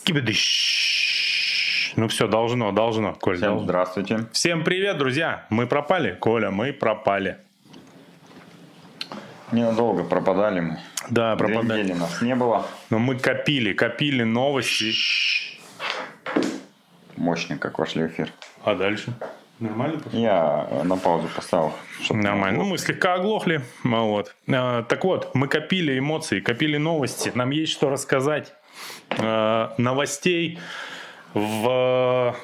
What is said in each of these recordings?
Скибидыщ. Ну все, должно, должно, Коль. Всем должно. здравствуйте. Всем привет, друзья. Мы пропали, Коля, мы пропали. Ненадолго пропадали мы. Да, Две пропадали. недели нас не было. Но мы копили, копили новости. Мощно, как вошли в эфир. А дальше? Нормально? пошло? Я на паузу поставил. Нормально. Ну, мы слегка оглохли. Вот. А, Так вот, мы копили эмоции, копили новости. Нам есть что рассказать. А, Новостей в,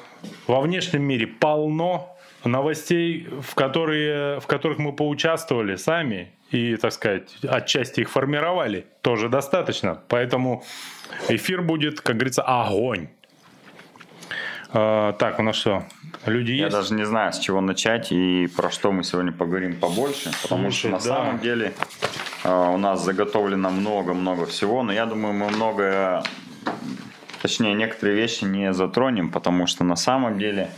во внешнем мире полно. Новостей, в, которые, в которых мы поучаствовали сами и, так сказать, отчасти их формировали, тоже достаточно. Поэтому эфир будет, как говорится, огонь. А, Так, у нас что, люди Я есть? даже не знаю, с чего начать и про что мы сегодня поговорим побольше, потому Слушай, что на да. самом деле э, у нас заготовлено много-много всего, но я думаю, мы многое, точнее, некоторые вещи не затронем, потому что на самом деле,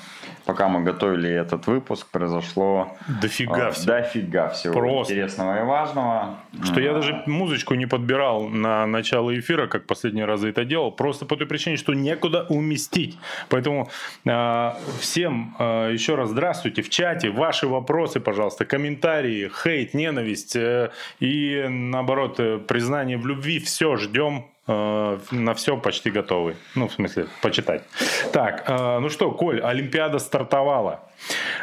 пока мы готовили этот выпуск, произошло Дофига э, всего. дофига всего Просто. интересного и важного. Что я даже музычку не подбирал на начало эфира, как последние разы это делал, просто по той причине, что некуда уместить. Поэтому э, всем э, еще раз здравствуйте в чате, ваши вопросы, пожалуйста, комментарии, хейт, ненависть э, и наоборот э, признание в любви, все ждем. Э, На все почти готовы. Ну, в смысле, почитать. Так, э, ну что, Коль, Олимпиада стартовала.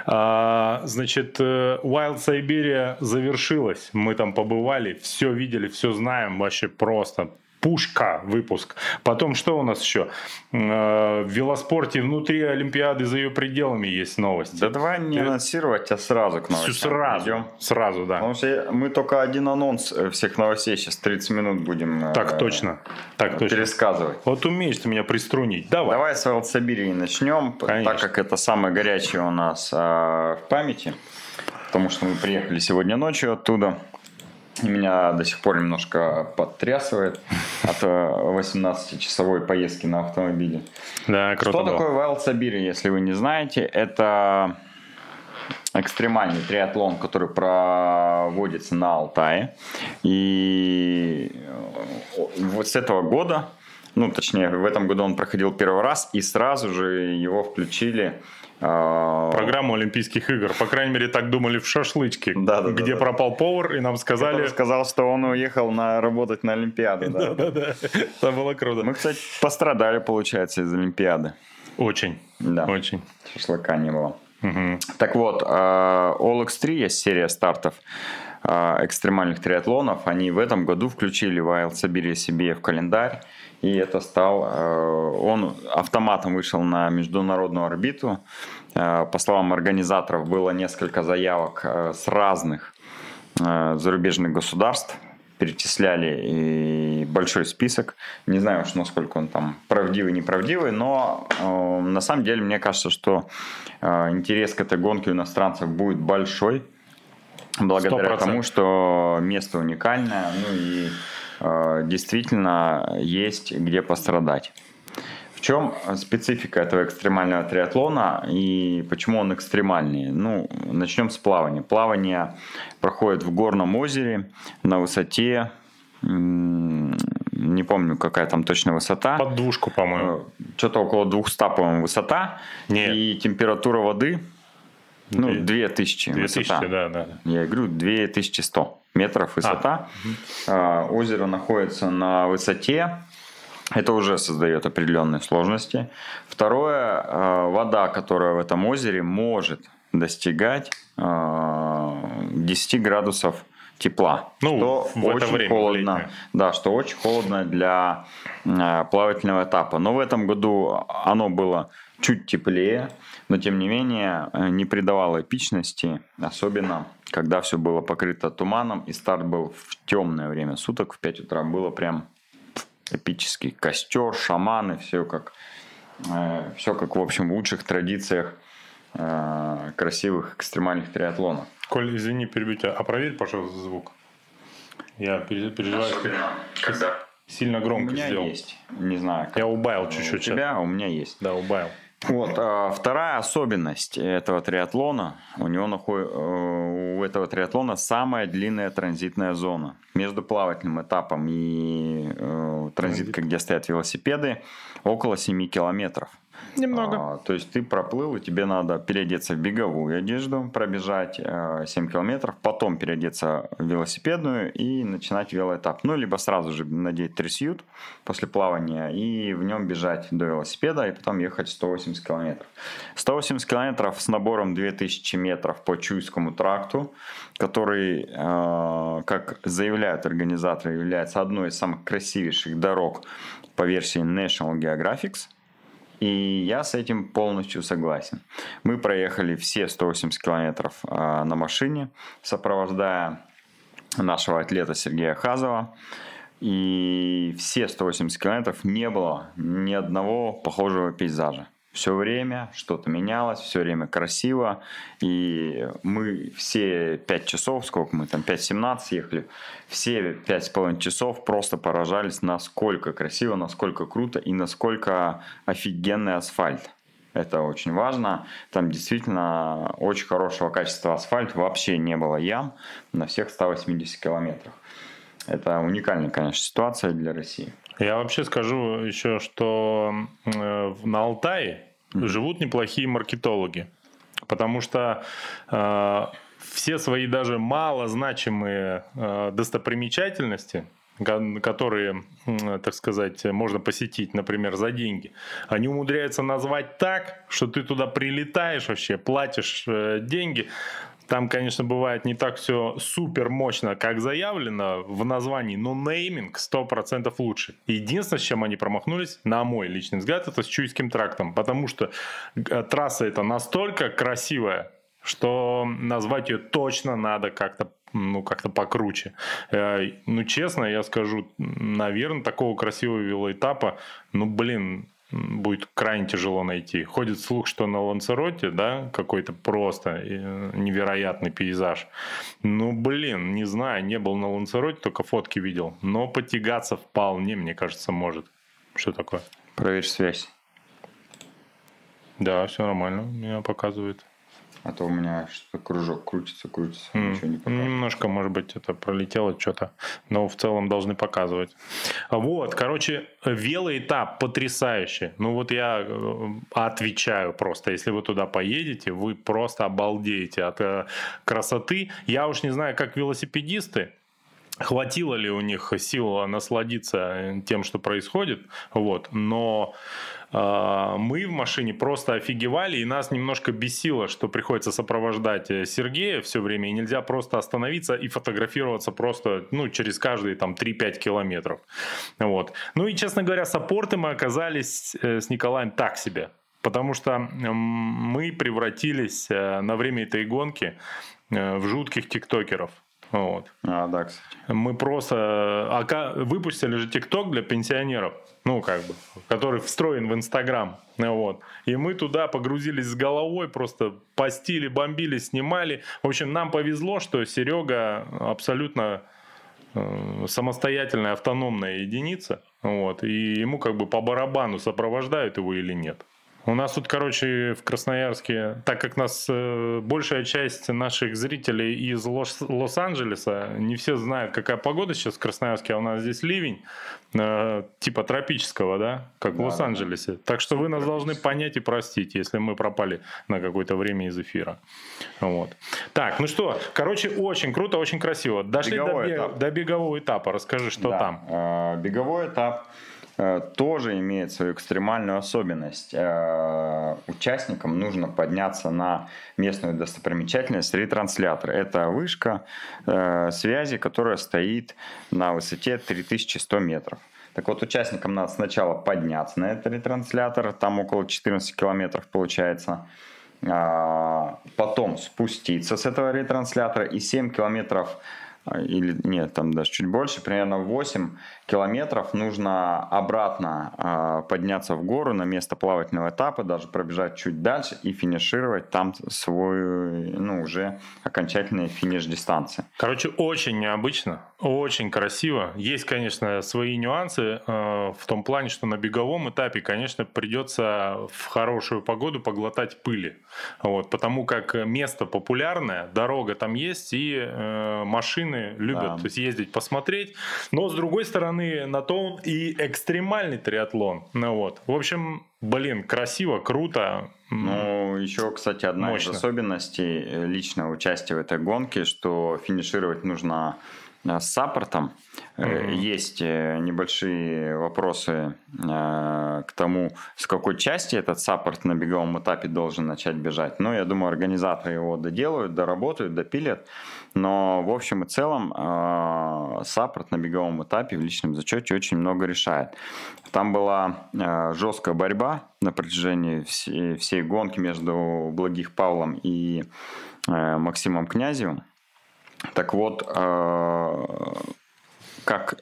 А, Значит, э, Wild Siberia завершилась. Мы там побывали, все видели, все знаем. Вообще просто пушка выпуск. Потом что у нас еще? Э, В велоспорте внутри Олимпиады за ее пределами есть новости. Да давай не Ты- анонсировать, а сразу к новостям сразу. перейдем. Сразу, да. Потому что мы только один анонс э, всех новостей сейчас 30 минут будем э, Так точно. Так точно. пересказывать. Вот умеешь ты меня приструнить. Давай. Давай с Сибири начнем, Конечно. так как это самое горячее у нас а, в памяти, потому что мы приехали сегодня ночью оттуда. И меня до сих пор немножко подтрясывает от э, 18-часовой поездки на автомобиле. Да, круто Что было. такое Wild Сибири, если вы не знаете? Это экстремальный триатлон, который проводится на Алтае. И э, вот с этого года, ну, точнее, в этом году он проходил первый раз, и сразу же его включили э, Программу Олимпийских игр. По крайней мере, так думали в шашлычке, Да-да-да-да. где пропал повар, и нам сказали... который сказал, что он уехал на работать на Олимпиаду. да. Да-да-да, это было круто. Мы, кстати, пострадали, получается, из Олимпиады. Очень, Да, очень. шашлыка не было. Мгм. Так вот, э, All X3 есть серия стартов э, экстремальных триатлонов. Они в этом году включили Wild Siberia себе в календарь. И это стал... э, Он автоматом вышел на международную орбиту. Э, По словам организаторов, было несколько заявок э, с разных зарубежных государств. Перечисляли и большой список. Не знаю уж, насколько он там правдивый, неправдивый, но э, на самом деле мне кажется, что э, интерес к этой гонке у иностранцев будет большой. Благодаря 100%. тому, что место уникальное, ну и действительно есть где пострадать. В чем специфика этого экстремального триатлона и почему он экстремальный? Ну, начнем с плавания. Плавание проходит в горном озере на высоте, не помню, какая там точно высота. Под двушку, по-моему. Что-то около 200, по-моему, высота. Нет. И температура воды, ну, Две- 2000 2000, высота. да, да. Я говорю, 2100 метров высота. А, озеро находится на высоте. Это уже создает определенные сложности. Второе, а, вода, которая в этом озере может достигать а, 10 градусов тепла. Ну, что в это очень время, холодно. летнее. Да, что очень холодно для а, плавательного этапа. Но в этом году оно было чуть теплее, но тем не менее не придавало эпичности, особенно когда все было покрыто туманом и старт был в темное время суток, в 5 утра было прям эпический костер, шаманы, все как, все как в общем в лучших традициях э, красивых экстремальных триатлонов. Коль, извини, перебью тебя. А проверь, пожалуйста, звук. Я пере- переживаю, что когда сильно у громко меня сделал. есть, не знаю, как Я убавил у чуть-чуть. тебя, а у меня есть. Да, убавил. Вот, а вторая особенность этого триатлона, у него наход... Э, у этого триатлона самая длинная транзитная зона. Между плавательным этапом и э, транзиткой, где стоят велосипеды, около 7 километров. Немного. А, то есть ты проплыл, и тебе надо переодеться в беговую одежду, пробежать э, 7 километров, потом переодеться в велосипедную и начинать велоэтап. Ну, либо сразу же надеть трясют после плавания и в нем бежать до велосипеда и потом ехать 180 километров. 180 километров с набором 2000 метров по Чуйскому тракту, который, э, как заявляют организаторы, является одной из самых красивейших дорог по версии National Geographic – и я с этим полностью согласен. Мы проехали все 180 километров а, на машине, сопровождая нашего атлета Сергея Хазова. И все 180 километров не было ни одного похожего пейзажа все время что-то менялось, все время красиво. И мы все 5 часов, сколько мы там, 5-17 ехали, все 5,5 часов просто поражались, насколько красиво, насколько круто и насколько офигенный асфальт. Это очень важно. Там действительно очень хорошего качества асфальт. Вообще не было ям на всех 180 километрах. Это уникальная, конечно, ситуация для России. Я вообще скажу еще, что э, на Алтае mm-hmm. живут неплохие маркетологи. Потому что э, все свои даже малозначимые э, достопримечательности, которые, так сказать, можно посетить, например, за деньги, они умудряются назвать так, что ты туда прилетаешь вообще, платишь э, деньги, там, конечно, бывает не так все супер мощно, как заявлено в названии, но нейминг 100% лучше. Единственное, с чем они промахнулись, на мой личный взгляд, это с Чуйским трактом, потому что э, трасса эта настолько красивая, что назвать ее точно надо как-то ну, как-то покруче. Э, ну, честно, я скажу, наверное, такого красивого велоэтапа, ну, блин, будет крайне тяжело найти. Ходит слух, что на Лансероте, да, какой-то просто э, невероятный пейзаж. Ну, блин, не знаю, не был на Лансероте, только фотки видел. Но потягаться вполне, мне кажется, может. Что такое? Проверь связь. Да, все нормально, меня показывает. А то у меня что-то кружок крутится, крутится, mm. ничего не показывает. Немножко, может быть, это пролетело что-то, но в целом должны показывать. Вот, короче, велоэтап потрясающий. Ну вот я э, отвечаю просто, если вы туда поедете, вы просто обалдеете от э, красоты. Я уж не знаю, как велосипедисты, хватило ли у них сил насладиться тем, что происходит, вот, но э, мы в машине просто офигевали, и нас немножко бесило, что приходится сопровождать э, Сергея все время, и нельзя просто остановиться и фотографироваться просто, ну, через каждые там 3-5 километров, вот. Ну и, честно говоря, саппорты мы оказались э, с Николаем так себе, потому что мы превратились э, на время этой гонки в жутких тиктокеров. Вот. А, да, кстати. Мы просто а, выпустили же ТикТок для пенсионеров, ну, как бы, который встроен в Инстаграм. Вот. И мы туда погрузились с головой, просто постили, бомбили, снимали. В общем, нам повезло, что Серега абсолютно э, самостоятельная, автономная единица. Вот. И ему как бы по барабану сопровождают его или нет. У нас тут, короче, в Красноярске, так как нас э, большая часть наших зрителей из Лос- Лос-Анджелеса, не все знают, какая погода сейчас в Красноярске, а у нас здесь ливень, э, типа тропического, да, как да, в Лос-Анджелесе. Да. Так что вы нас должны понять и простить, если мы пропали на какое-то время из эфира. Вот. Так, ну что, короче, очень круто, очень красиво. Дошли до, бег... до бегового этапа. Расскажи, что да. там. Э, беговой этап тоже имеет свою экстремальную особенность. Э, участникам нужно подняться на местную достопримечательность ретранслятор. Это вышка э, связи, которая стоит на высоте 3100 метров. Так вот, участникам надо сначала подняться на этот ретранслятор, там около 14 километров получается, потом спуститься с этого ретранслятора и 7 километров или нет, там даже чуть больше, примерно 8 километров нужно обратно э, подняться в гору на место плавательного этапа, даже пробежать чуть дальше и финишировать там свой, ну, уже окончательный финиш дистанции. Короче, очень необычно, очень красиво. Есть, конечно, свои нюансы э, в том плане, что на беговом этапе, конечно, придется в хорошую погоду поглотать пыли. Вот, потому как место популярное, дорога там есть, и э, машины любят да. съездить посмотреть. Но, с другой стороны, на то он и экстремальный триатлон. Ну, вот. В общем, блин, красиво, круто. Ну, еще, кстати, одна Мощно. из особенностей личного участия в этой гонке, что финишировать нужно Э, с саппортом. Mm-hmm. Есть э, небольшие вопросы к тому, с какой части этот саппорт на беговом этапе должен начать бежать. Но я думаю, организаторы его доделают, доработают, допилят. Но в общем и целом саппорт на беговом этапе в личном зачете очень много решает. Там была жесткая борьба на протяжении всей гонки между Благих Павлом и Максимом Князевым. Так вот, э, как,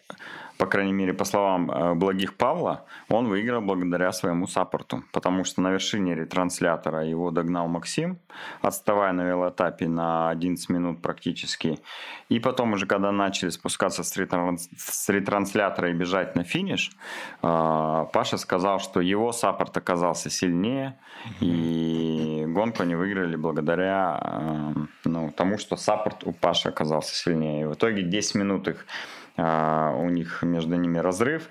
по крайней мере, по словам э, благих Павла, он выиграл благодаря своему саппорту, потому что на вершине ретранслятора его догнал Максим, отставая на велоэтапе на 11 минут практически. И потом уже, когда начали спускаться с, ретранс... с ретранслятора и бежать на финиш, э, Паша сказал, что его саппорт оказался сильнее, и гонку они выиграли благодаря ну, тому, что саппорт у Паши оказался сильнее. И в итоге 10 минут их, у них между ними разрыв.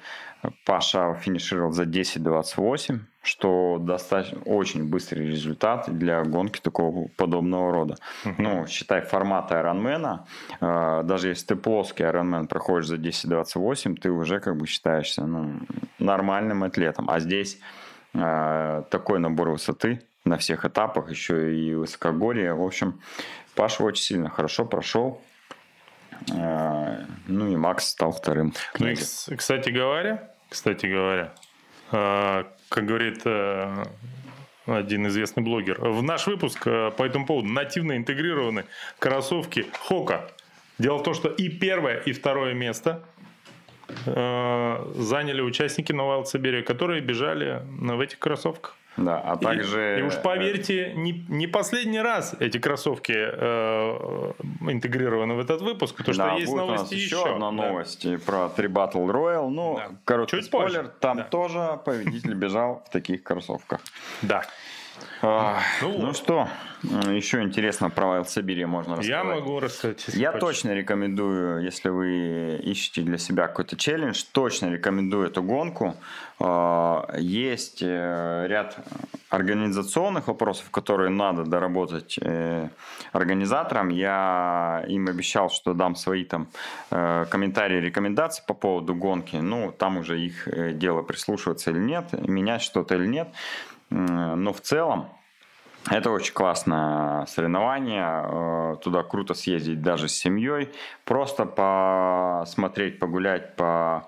Паша финишировал за 10-28, что достаточно очень быстрый результат для гонки такого подобного рода. Uh-huh. Ну, считай, формата Ironman, э, даже если ты плоский Ironman проходишь за 10-28, ты уже как бы считаешься ну, нормальным атлетом. А здесь э, такой набор высоты на всех этапах, еще и высокогорье. В общем, Паша очень сильно хорошо прошел. А, ну и Макс стал вторым. Ну и, кстати говоря, кстати говоря, а, как говорит э, один известный блогер, в наш выпуск э, по этому поводу нативно интегрированы кроссовки Хока. Дело в том, что и первое, и второе место э, заняли участники Нового Сибири, которые бежали в этих кроссовках. Да, а также... И, и уж поверьте, не, не последний раз эти кроссовки э, интегрированы в этот выпуск, потому да, что есть новости еще. еще одна да. новость про три Battle Royale. Ну, да. короткий Чуть спойлер, позже. там да. тоже победитель бежал в таких кроссовках. Да. А, ну, ну что, еще интересно про Сибири можно рассказать. Я могу рассказать. Я хочешь. точно рекомендую, если вы ищете для себя какой-то челлендж, точно рекомендую эту гонку. А, есть э, ряд организационных вопросов, которые надо доработать э, организаторам. Я им обещал, что дам свои там э, комментарии, рекомендации по поводу гонки. Ну, там уже их дело прислушиваться или нет, менять что-то или нет. Но в целом это очень классное соревнование. Э, туда круто съездить даже с семьей. Просто посмотреть, погулять по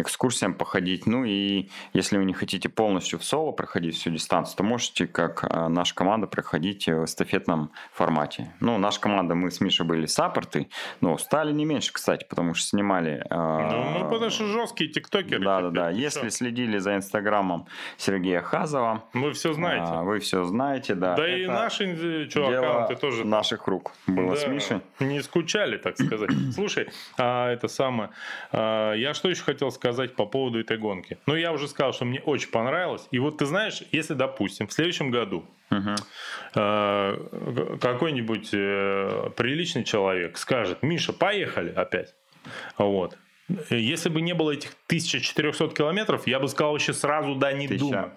экскурсиям походить. Ну и если вы не хотите полностью в соло проходить всю дистанцию, то можете, как э, наша команда, проходить в эстафетном формате. Ну, наша команда, мы с Мишей были саппорты, но стали не меньше, кстати, потому что снимали... Э, ну, мы потому что жесткие тиктокеры. Да-да-да. Если следили за инстаграмом Сергея Хазова... Вы все знаете. Э, вы все знаете, да. Да и наши что, аккаунты тоже... наших рук было да, с Мишей. Не скучали, так сказать. Слушай, а это самое... А, я что еще хотел сказать? по поводу этой гонки. Ну, я уже сказал, что мне очень понравилось. И вот ты знаешь, если, допустим, в следующем году uh какой-нибудь э, приличный человек скажет, Миша, поехали опять. Вот. Если бы не было этих 1400 километров, я бы сказал вообще сразу да, не 1600. думай.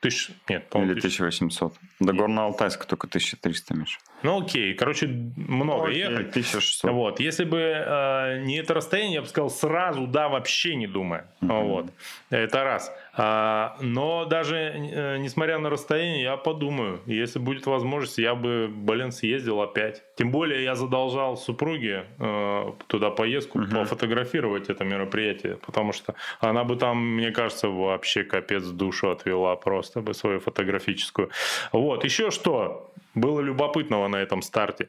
Тысяч... Нет, Или 1800. До Горно-Алтайска только 1300, Миша. Ну окей, короче, много окей, ехать. 1600. Вот, если бы э, не это расстояние, я бы сказал сразу да, вообще не думая. Uh-huh. Вот, это раз. А, но даже э, несмотря на расстояние, я подумаю, если будет возможность, я бы, блин, съездил опять. Тем более я задолжал супруге э, туда поездку uh-huh. пофотографировать это мероприятие, потому что она бы там, мне кажется, вообще капец душу отвела просто бы свою фотографическую. Вот, еще что? было любопытного на этом старте.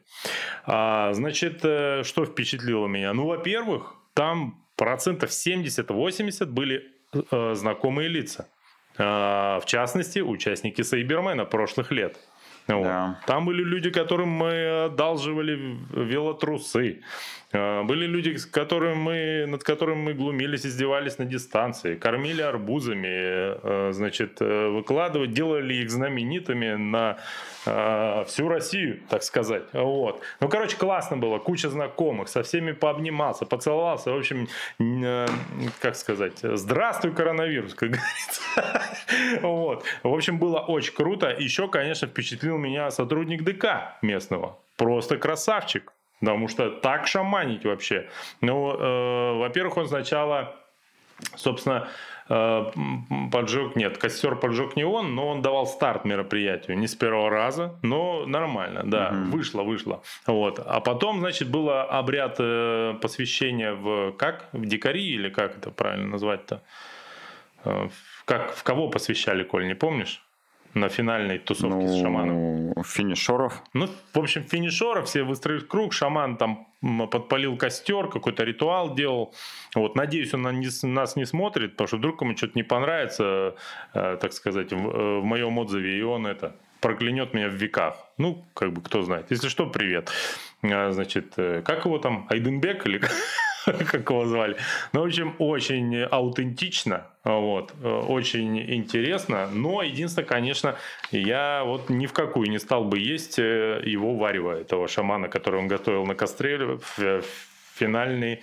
А, значит, э, что впечатлило меня? Ну, во-первых, там процентов 70-80 были э, знакомые лица. А, в частности, участники Сайбермена прошлых лет. Вот. Да. Там были люди, которым мы одалживали велотрусы. А, были люди, с которыми мы, над которыми мы глумились, издевались на дистанции, кормили арбузами, э, значит, э, выкладывать, делали их знаменитыми на э, всю Россию, так сказать. Вот. Ну, короче, классно было, куча знакомых, со всеми пообнимался, поцеловался. В общем, как сказать, здравствуй, коронавирус, как говорится. Вот. В общем, было очень круто. Еще, конечно, впечатлил меня сотрудник ДК местного. Просто красавчик. Потому что так шаманить вообще. Ну, э, во-первых, он сначала, собственно, э, поджег, нет, костер поджег не он, но он давал старт мероприятию. Не с первого раза, но нормально, да, угу. вышло, вышло. Вот. А потом, значит, был обряд э, посвящения в, как, в дикари или как это правильно назвать-то? Э, как, в кого посвящали, Коль, не помнишь? На финальной тусовке ну, с шаманом? Финишеров. Ну, в общем, финишеров все выстроили круг, шаман там подпалил костер, какой-то ритуал делал. Вот, надеюсь, он нас не смотрит, потому что вдруг ему что-то не понравится, э, так сказать, в, э, в моем отзыве, и он это проклянет меня в веках. Ну, как бы, кто знает. Если что, привет. А, значит, э, как его там, Айденбек или как его звали. Ну, в общем, очень аутентично, вот, очень интересно. Но единственное, конечно, я вот ни в какую не стал бы есть э, его варево, этого шамана, который он готовил на костре в финальный,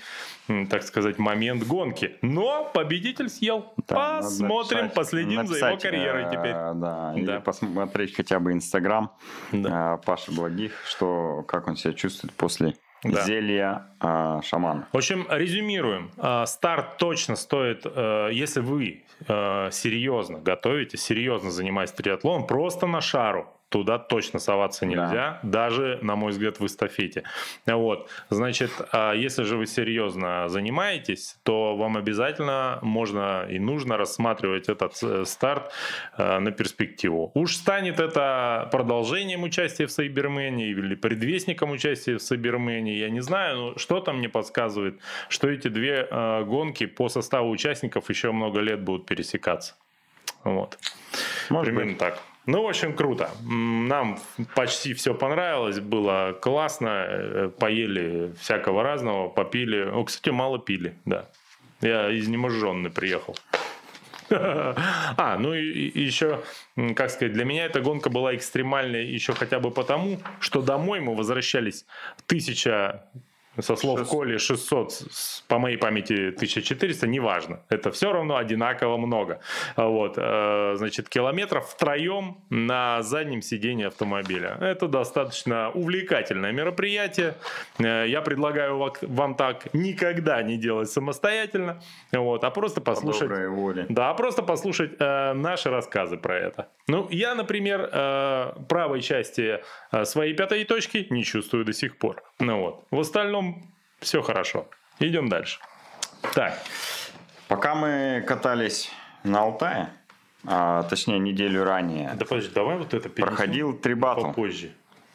так сказать, момент гонки. Но победитель съел. Да, Посмотрим, написать, последим написать, за его карьерой теперь. Э, да, да. посмотреть хотя бы Инстаграм да. Э, Паши Благих, что, как он себя чувствует после да. зелья э, шаман. В общем, резюмируем. Э, старт точно стоит, э, если вы э, серьезно готовите, серьезно занимаетесь триатлоном, просто на шару туда точно соваться нельзя, да. даже, на мой взгляд, в эстафете. Вот, значит, а если же вы серьезно занимаетесь, то вам обязательно можно и нужно рассматривать этот э, старт э, на перспективу. Уж станет это продолжением участия в Сайбермене или предвестником участия в Сайбермене, я не знаю, но что-то мне подсказывает, что эти две э, гонки по составу участников еще много лет будут пересекаться. Вот. Может Примерно быть. так. Ну, в общем, круто. Нам почти все понравилось, было классно. Э, поели всякого разного, попили. О, кстати, мало пили, да. Я изнеможенный приехал. А, ну и еще, как сказать, для меня эта гонка была экстремальной еще хотя бы потому, что домой мы возвращались тысяча со слов 600. Коли 600, по моей памяти 1400, неважно. Это все равно одинаково много. Вот, э, значит, километров втроем на заднем сидении автомобиля. Это достаточно увлекательное мероприятие. Э, я предлагаю вам так никогда не делать самостоятельно, вот, а просто послушать... По воле. Да, а просто послушать э, наши рассказы про это. Ну, я, например, правой части своей пятой точки не чувствую до сих пор. Ну вот. В остальном все хорошо. Идем дальше. Так. Пока мы катались на Алтае, а, точнее неделю ранее. Да подожди, давай вот это Проходил три батла. Попозже.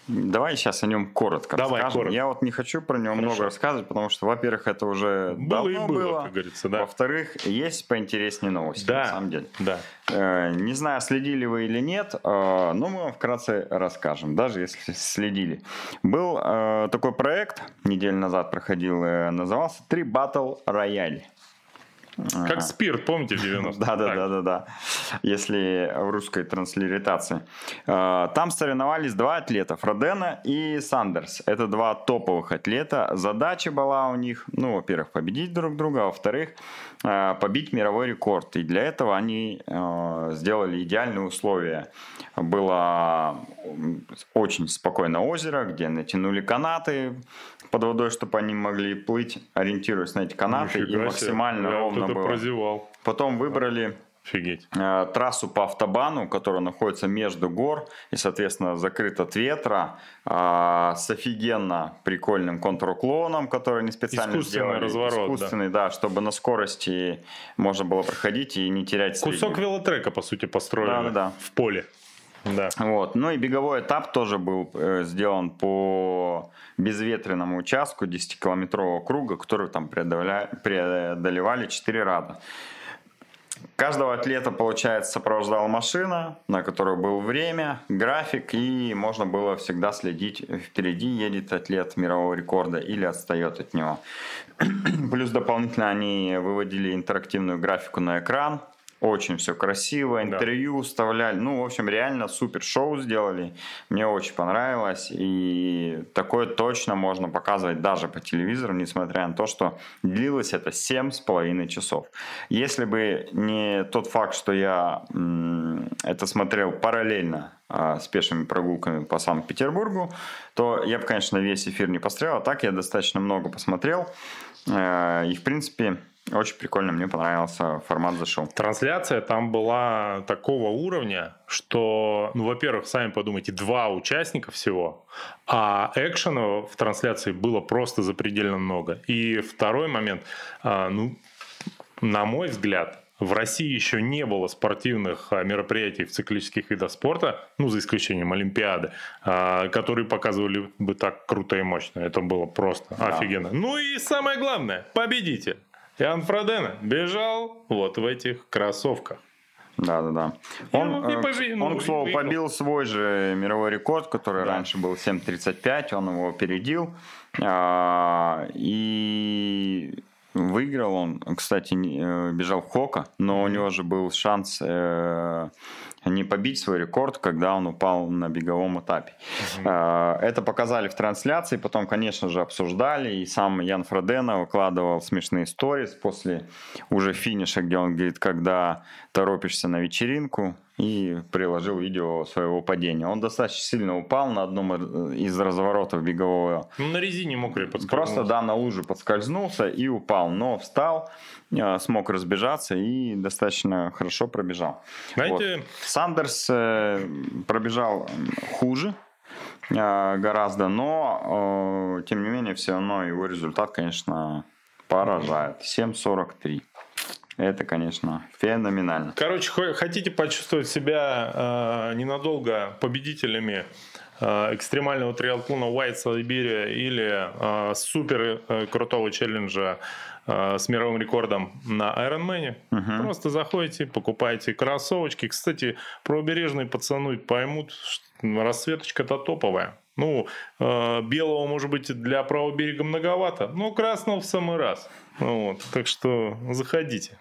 Давай сейчас о нем коротко Давай, расскажем. Коротко. Я вот не хочу про него Хорошо. много рассказывать, потому что, во-первых, это уже было давно и было, было. как говорится, да. Во-вторых, есть поинтереснее новости, да. на самом деле. Да. Э, не знаю, следили вы или нет, э, но мы вам вкратце расскажем, даже если следили. Был э, такой проект, неделю назад проходил, назывался «Три Battle Royale». Как спирт, помните, в 90 Да, да, да, да, да. Если в русской транслитерации. А, там соревновались два атлета, Фродена и Сандерс. Это два топовых атлета. Задача была у них, ну, во-первых, победить друг друга, а во-вторых, а, побить мировой рекорд. И для этого они сделали идеальные условия. Было очень спокойное озеро, где натянули канаты, под водой, чтобы они могли плыть, ориентируясь на эти канаты, Нифига и максимально себе. ровно было. Прозевал. Потом выбрали Офигеть. Э, трассу по автобану, которая находится между гор и, соответственно, закрыт от ветра, э, с офигенно прикольным контруклоном, который не специально Искусственный сделали. разворот. Искусственный, да. да, чтобы на скорости можно было проходить и не терять Кусок среднюю. велотрека, по сути, построили да, да, да. в поле. Да. Вот. Ну и беговой этап тоже был э, сделан по безветренному участку 10-километрового круга, который там преодоля... преодолевали 4 рада. Каждого атлета, получается, сопровождала машина, на которой было время, график, и можно было всегда следить, впереди едет атлет мирового рекорда или отстает от него. Плюс дополнительно они выводили интерактивную графику на экран, очень все красиво, интервью да. вставляли. Ну, в общем, реально супер шоу сделали. Мне очень понравилось. И такое точно можно показывать даже по телевизору, несмотря на то, что длилось это семь с половиной часов. Если бы не тот факт, что я это смотрел параллельно а, с пешими прогулками по Санкт-Петербургу, то я бы, конечно, весь эфир не посмотрел. А так я достаточно много посмотрел. Э, и, в принципе, очень прикольно, мне понравился формат зашел. Трансляция там была такого уровня, что, ну, во-первых, сами подумайте, два участника всего, а экшена в трансляции было просто запредельно много. И второй момент, а, ну, на мой взгляд, в России еще не было спортивных а, мероприятий в циклических видах спорта, ну, за исключением Олимпиады, а, которые показывали бы так круто и мощно. Это было просто да. офигенно. Ну и самое главное, победитель. Иоанн Фродена бежал вот в этих кроссовках. Да, да, да. Он, и, э, побе... он, к слову, побил свой же мировой рекорд, который да. раньше был 7.35, он его опередил. А, и выиграл он, кстати, э, бежал Хока, но у него же был шанс э, не побить свой рекорд, когда он упал на беговом этапе. Угу. Это показали в трансляции, потом, конечно же, обсуждали, и сам Ян Фродена выкладывал смешные сторис после уже финиша, где он говорит, когда торопишься на вечеринку, и приложил видео своего падения. Он достаточно сильно упал на одном из разворотов бегового. Ну, на резине мокрый подскользнулся. Просто, да, на луже подскользнулся и упал, но встал, э, смог разбежаться и достаточно хорошо пробежал. Знаете... Вот. Сандерс э, пробежал хуже, э, гораздо, но тем не менее все равно его результат, конечно, поражает. 7.43. Это, конечно, феноменально. Короче, хотите почувствовать себя э, ненадолго победителями э, экстремального триатлона White Siberia или э, супер э, крутого челленджа э, с мировым рекордом на Ironman. Угу. Просто заходите, покупайте кроссовочки. Кстати, правобережные пацаны поймут, что рассветочка-то топовая. Ну, э, белого, может быть, для правого берега многовато, но красного в самый раз. Вот, так что заходите.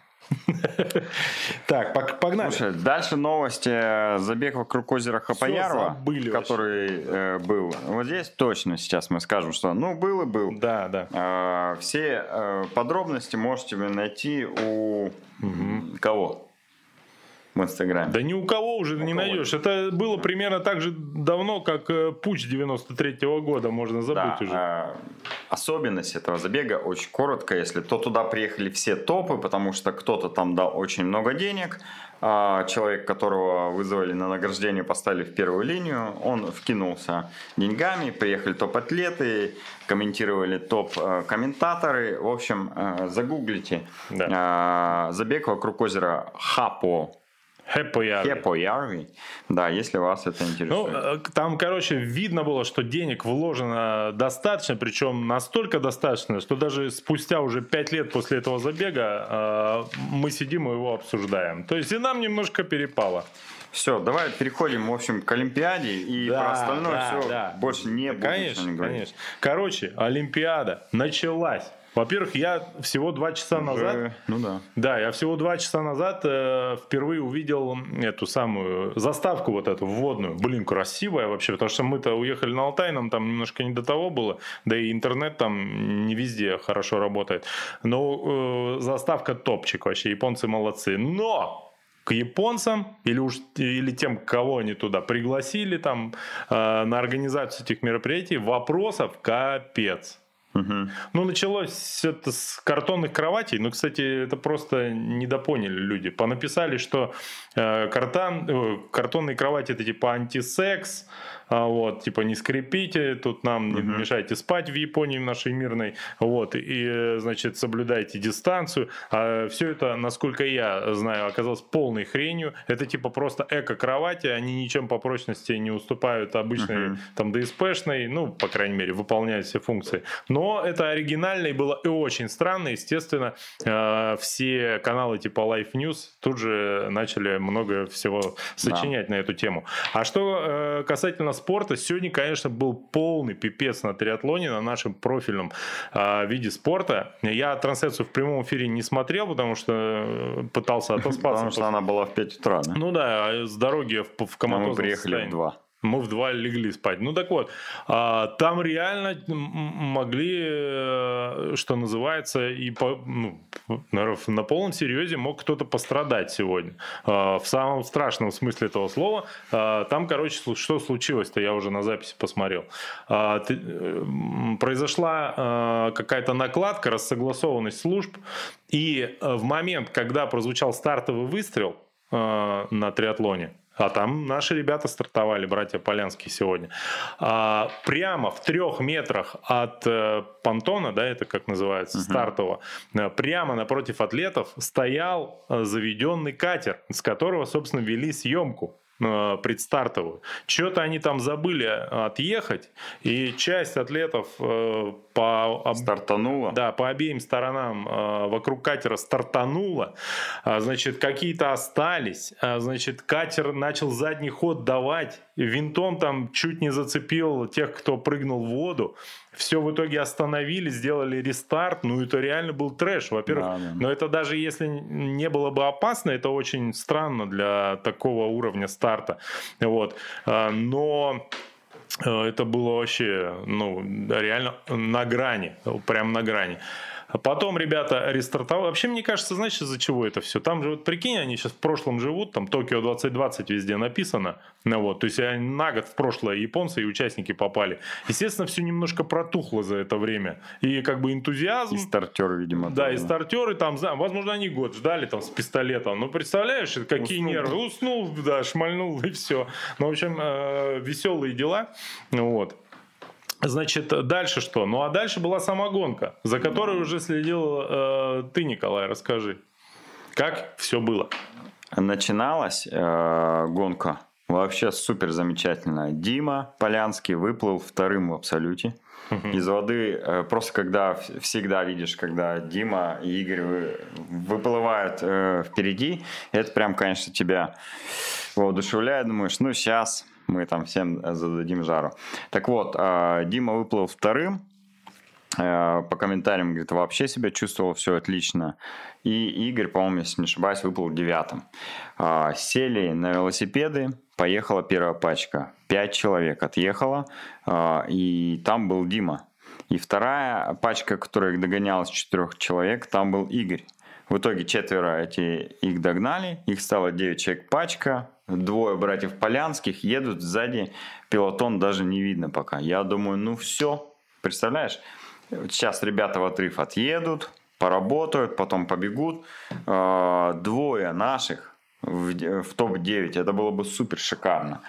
Так, погнали. Слушай, дальше новости. Забег вокруг озера Хапаярова, который э, был. Вот здесь точно сейчас мы скажем, что ну был и был. Да, да. Э, все э, подробности можете вы найти у угу. кого? В Инстаграме. Да ни у кого уже у не кого найдешь. Это было примерно так же давно, как э, Пуч 93-го года, можно забыть да, уже. Э, особенность этого забега очень коротко, если то туда приехали все топы, потому что кто-то там дал очень много денег, а человек, которого вызвали на награждение, поставили в первую линию, он вкинулся деньгами, приехали топ-атлеты, комментировали топ-комментаторы. В общем, э, загуглите да. забег вокруг озера Хапо Хепоярви. Хепоярви. Да, если вас это интересует. Ну, там, короче, видно было, что денег вложено достаточно, причем настолько достаточно, что даже спустя уже 5 лет после этого забега э, мы сидим и его обсуждаем. То есть и нам немножко перепало. Все, давай переходим, в общем, к Олимпиаде и да, про остальное да, все да. больше не буду конечно, конечно. Короче, Олимпиада началась. Во-первых, я всего два часа назад... Ну да. Да, я всего два часа назад э, впервые увидел эту самую заставку вот эту вводную. Блин, красивая вообще, потому что мы-то уехали на Алтай, нам там немножко не до того было, да и интернет там не везде хорошо работает. Но э, заставка топчик вообще, японцы молодцы. Но к японцам или уж или тем, кого они туда пригласили там э, на организацию этих мероприятий, вопросов капец. Угу. Ну, началось это с картонных кроватей. Ну, кстати, это просто недопоняли люди. Понаписали, что картон, э, картонные кровати это типа антисекс, а, вот, типа не скрипите, тут нам не мешайте спать в Японии в нашей мирной, вот, и, значит, соблюдайте дистанцию. А все это, насколько я знаю, оказалось полной хренью. Это типа просто эко-кровати, они ничем по прочности не уступают обычной, uh-huh. там, DSP-шной, ну, по крайней мере, выполняют все функции. Но это оригинально и было и очень странно, естественно, э, все каналы типа Life News тут же начали много всего сочинять да. на эту тему. А что э, касательно спорта. Сегодня, конечно, был полный пипец на триатлоне, на нашем профильном э, виде спорта. Я трансляцию в прямом эфире не смотрел, потому что э, пытался отоспаться. Потому что она была в 5 утра? Ну да, а с дороги в, коматозном Мы приехали в 2. Мы в два легли спать. Ну так вот, а, там реально могли, э, что называется, и по, ну, на полном серьезе мог кто-то пострадать сегодня. А, в самом страшном смысле этого слова. А, там, короче, что случилось-то, я уже на записи посмотрел. Э, произошла какая-то накладка, рассогласованность служб, и э, в момент, когда прозвучал стартовый выстрел на триатлоне, а там наши ребята стартовали, братья Полянские сегодня. А, прямо в трех метрах от э, понтона, да, это как называется, угу. стартового, э, прямо напротив атлетов стоял э, заведенный катер, с которого, собственно, вели съемку. Э, предстартовую. Что-то они там забыли отъехать, и часть атлетов э, по... Стартанула? Да, по обеим сторонам э, вокруг катера стартанула. А, значит, какие-то остались. А, значит, катер начал задний ход давать. Винтом там чуть не зацепил тех, кто прыгнул в воду все в итоге остановили, сделали рестарт. Ну, это реально был трэш, во-первых. Да, да. Но это даже если не было бы опасно, это очень странно для такого уровня старта. Вот. А, но э, это было вообще, ну, реально на грани, прям на грани. А потом ребята рестартовали. Вообще, мне кажется, знаешь, из-за чего это все? Там же, вот прикинь, они сейчас в прошлом живут, там Токио 2020 везде написано. Ну, вот, то есть они на год в прошлое японцы и участники попали. Естественно, все немножко протухло за это время. И как бы энтузиазм... И стартеры, видимо. Да, и стартеры там, возможно, они год ждали там с пистолетом. Ну, представляешь, какие Уснул. нервы. Уснул, да, шмальнул и все. Ну, в общем, э, веселые дела. Вот. Значит, дальше что? Ну а дальше была сама гонка, за которой уже следил э, ты, Николай, расскажи. Как все было? Начиналась э, гонка вообще супер замечательно. Дима Полянский выплыл вторым в абсолюте. Из воды э, просто когда всегда видишь, когда Дима и Игорь выплывают э, впереди, это прям, конечно, тебя воодушевляет. Думаешь, ну сейчас мы там всем зададим жару. Так вот, а, Дима выплыл вторым, а, по комментариям, говорит, вообще себя чувствовал все отлично. И Игорь, по-моему, если не ошибаюсь, выплыл девятым. А, сели на велосипеды, поехала первая пачка. Пять человек отъехала, и там был Дима. И вторая пачка, которая их догоняла с четырех человек, там был Игорь. В итоге четверо эти их догнали, их стало 9 человек пачка, двое братьев Полянских едут сзади, пилотон даже не видно пока. Я думаю, ну все, представляешь? Сейчас ребята в отрыв отъедут, поработают, потом побегут. А, двое наших в, в топ-9, это было бы супер шикарно.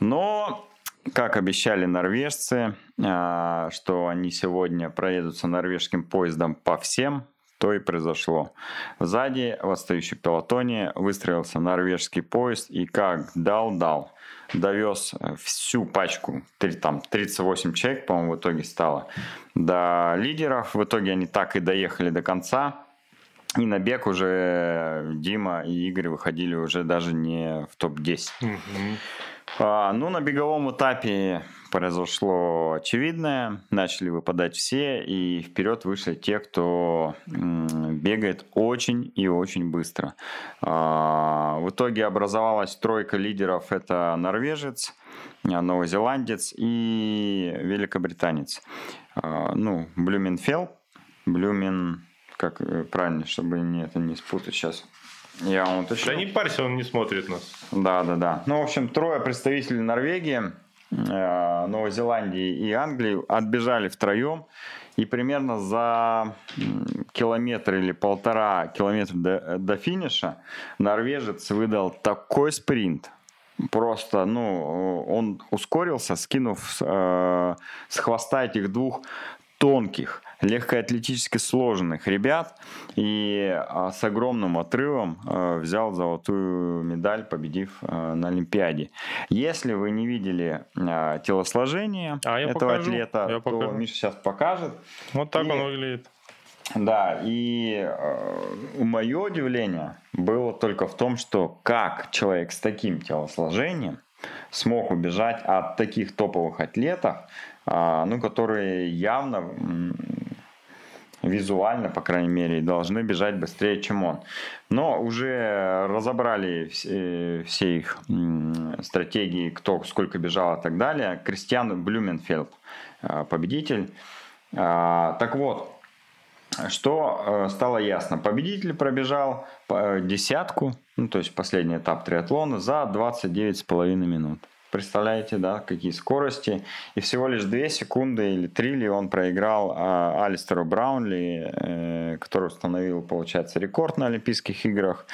Но как обещали норвежцы, а, что они сегодня проедутся норвежским поездом по всем то и произошло. Сзади в отстающем пилотоне выстроился норвежский поезд и как дал-дал довез всю пачку, там 38 человек, по-моему, в итоге стало, до лидеров. В итоге они так и доехали до конца. И на бег уже Дима и Игорь выходили уже даже не в топ-10. Угу. А, ну, на беговом этапе произошло очевидное. Начали выпадать все, и вперед вышли те, кто бегает очень и очень быстро. А, в итоге образовалась тройка лидеров. Это норвежец, новозеландец и великобританец. А, ну, Блюменфелл, Блюмен, как э, правильно, чтобы не, это не спутать сейчас. Я вам уточню. Да не парься, он не смотрит нас. Да, да, да. Ну, в общем, трое представителей Норвегии – Э, Новой Зеландии и Англии отбежали втроем. И примерно за километр или полтора километра до, до финиша норвежец выдал такой спринт, просто, ну, он ускорился, скинув э, с хвоста этих двух тонких, легкоатлетически сложных ребят и а, с огромным отрывом а, взял золотую медаль, победив а, на Олимпиаде. Если вы не видели телосложение а, этого покажу. атлета, я то покажу. Миша сейчас покажет. Вот так и, он выглядит. Да, и э, мое удивление было только в том, что как человек с таким телосложением смог убежать от таких топовых атлетов, ну, которые явно визуально, по крайней мере, должны бежать быстрее, чем он. Но уже разобрали все, все их стратегии, кто сколько бежал и так далее. Кристиан Блюменфельд э, победитель. А, так вот, что э, стало ясно? Победитель пробежал э, десятку, ну, то есть последний этап триатлона, за 29,5 минут. Представляете, да, какие скорости. И всего лишь 2 секунды или 3 ли он проиграл а, Алистеру Браунли, э, который установил, получается, рекорд на Олимпийских играх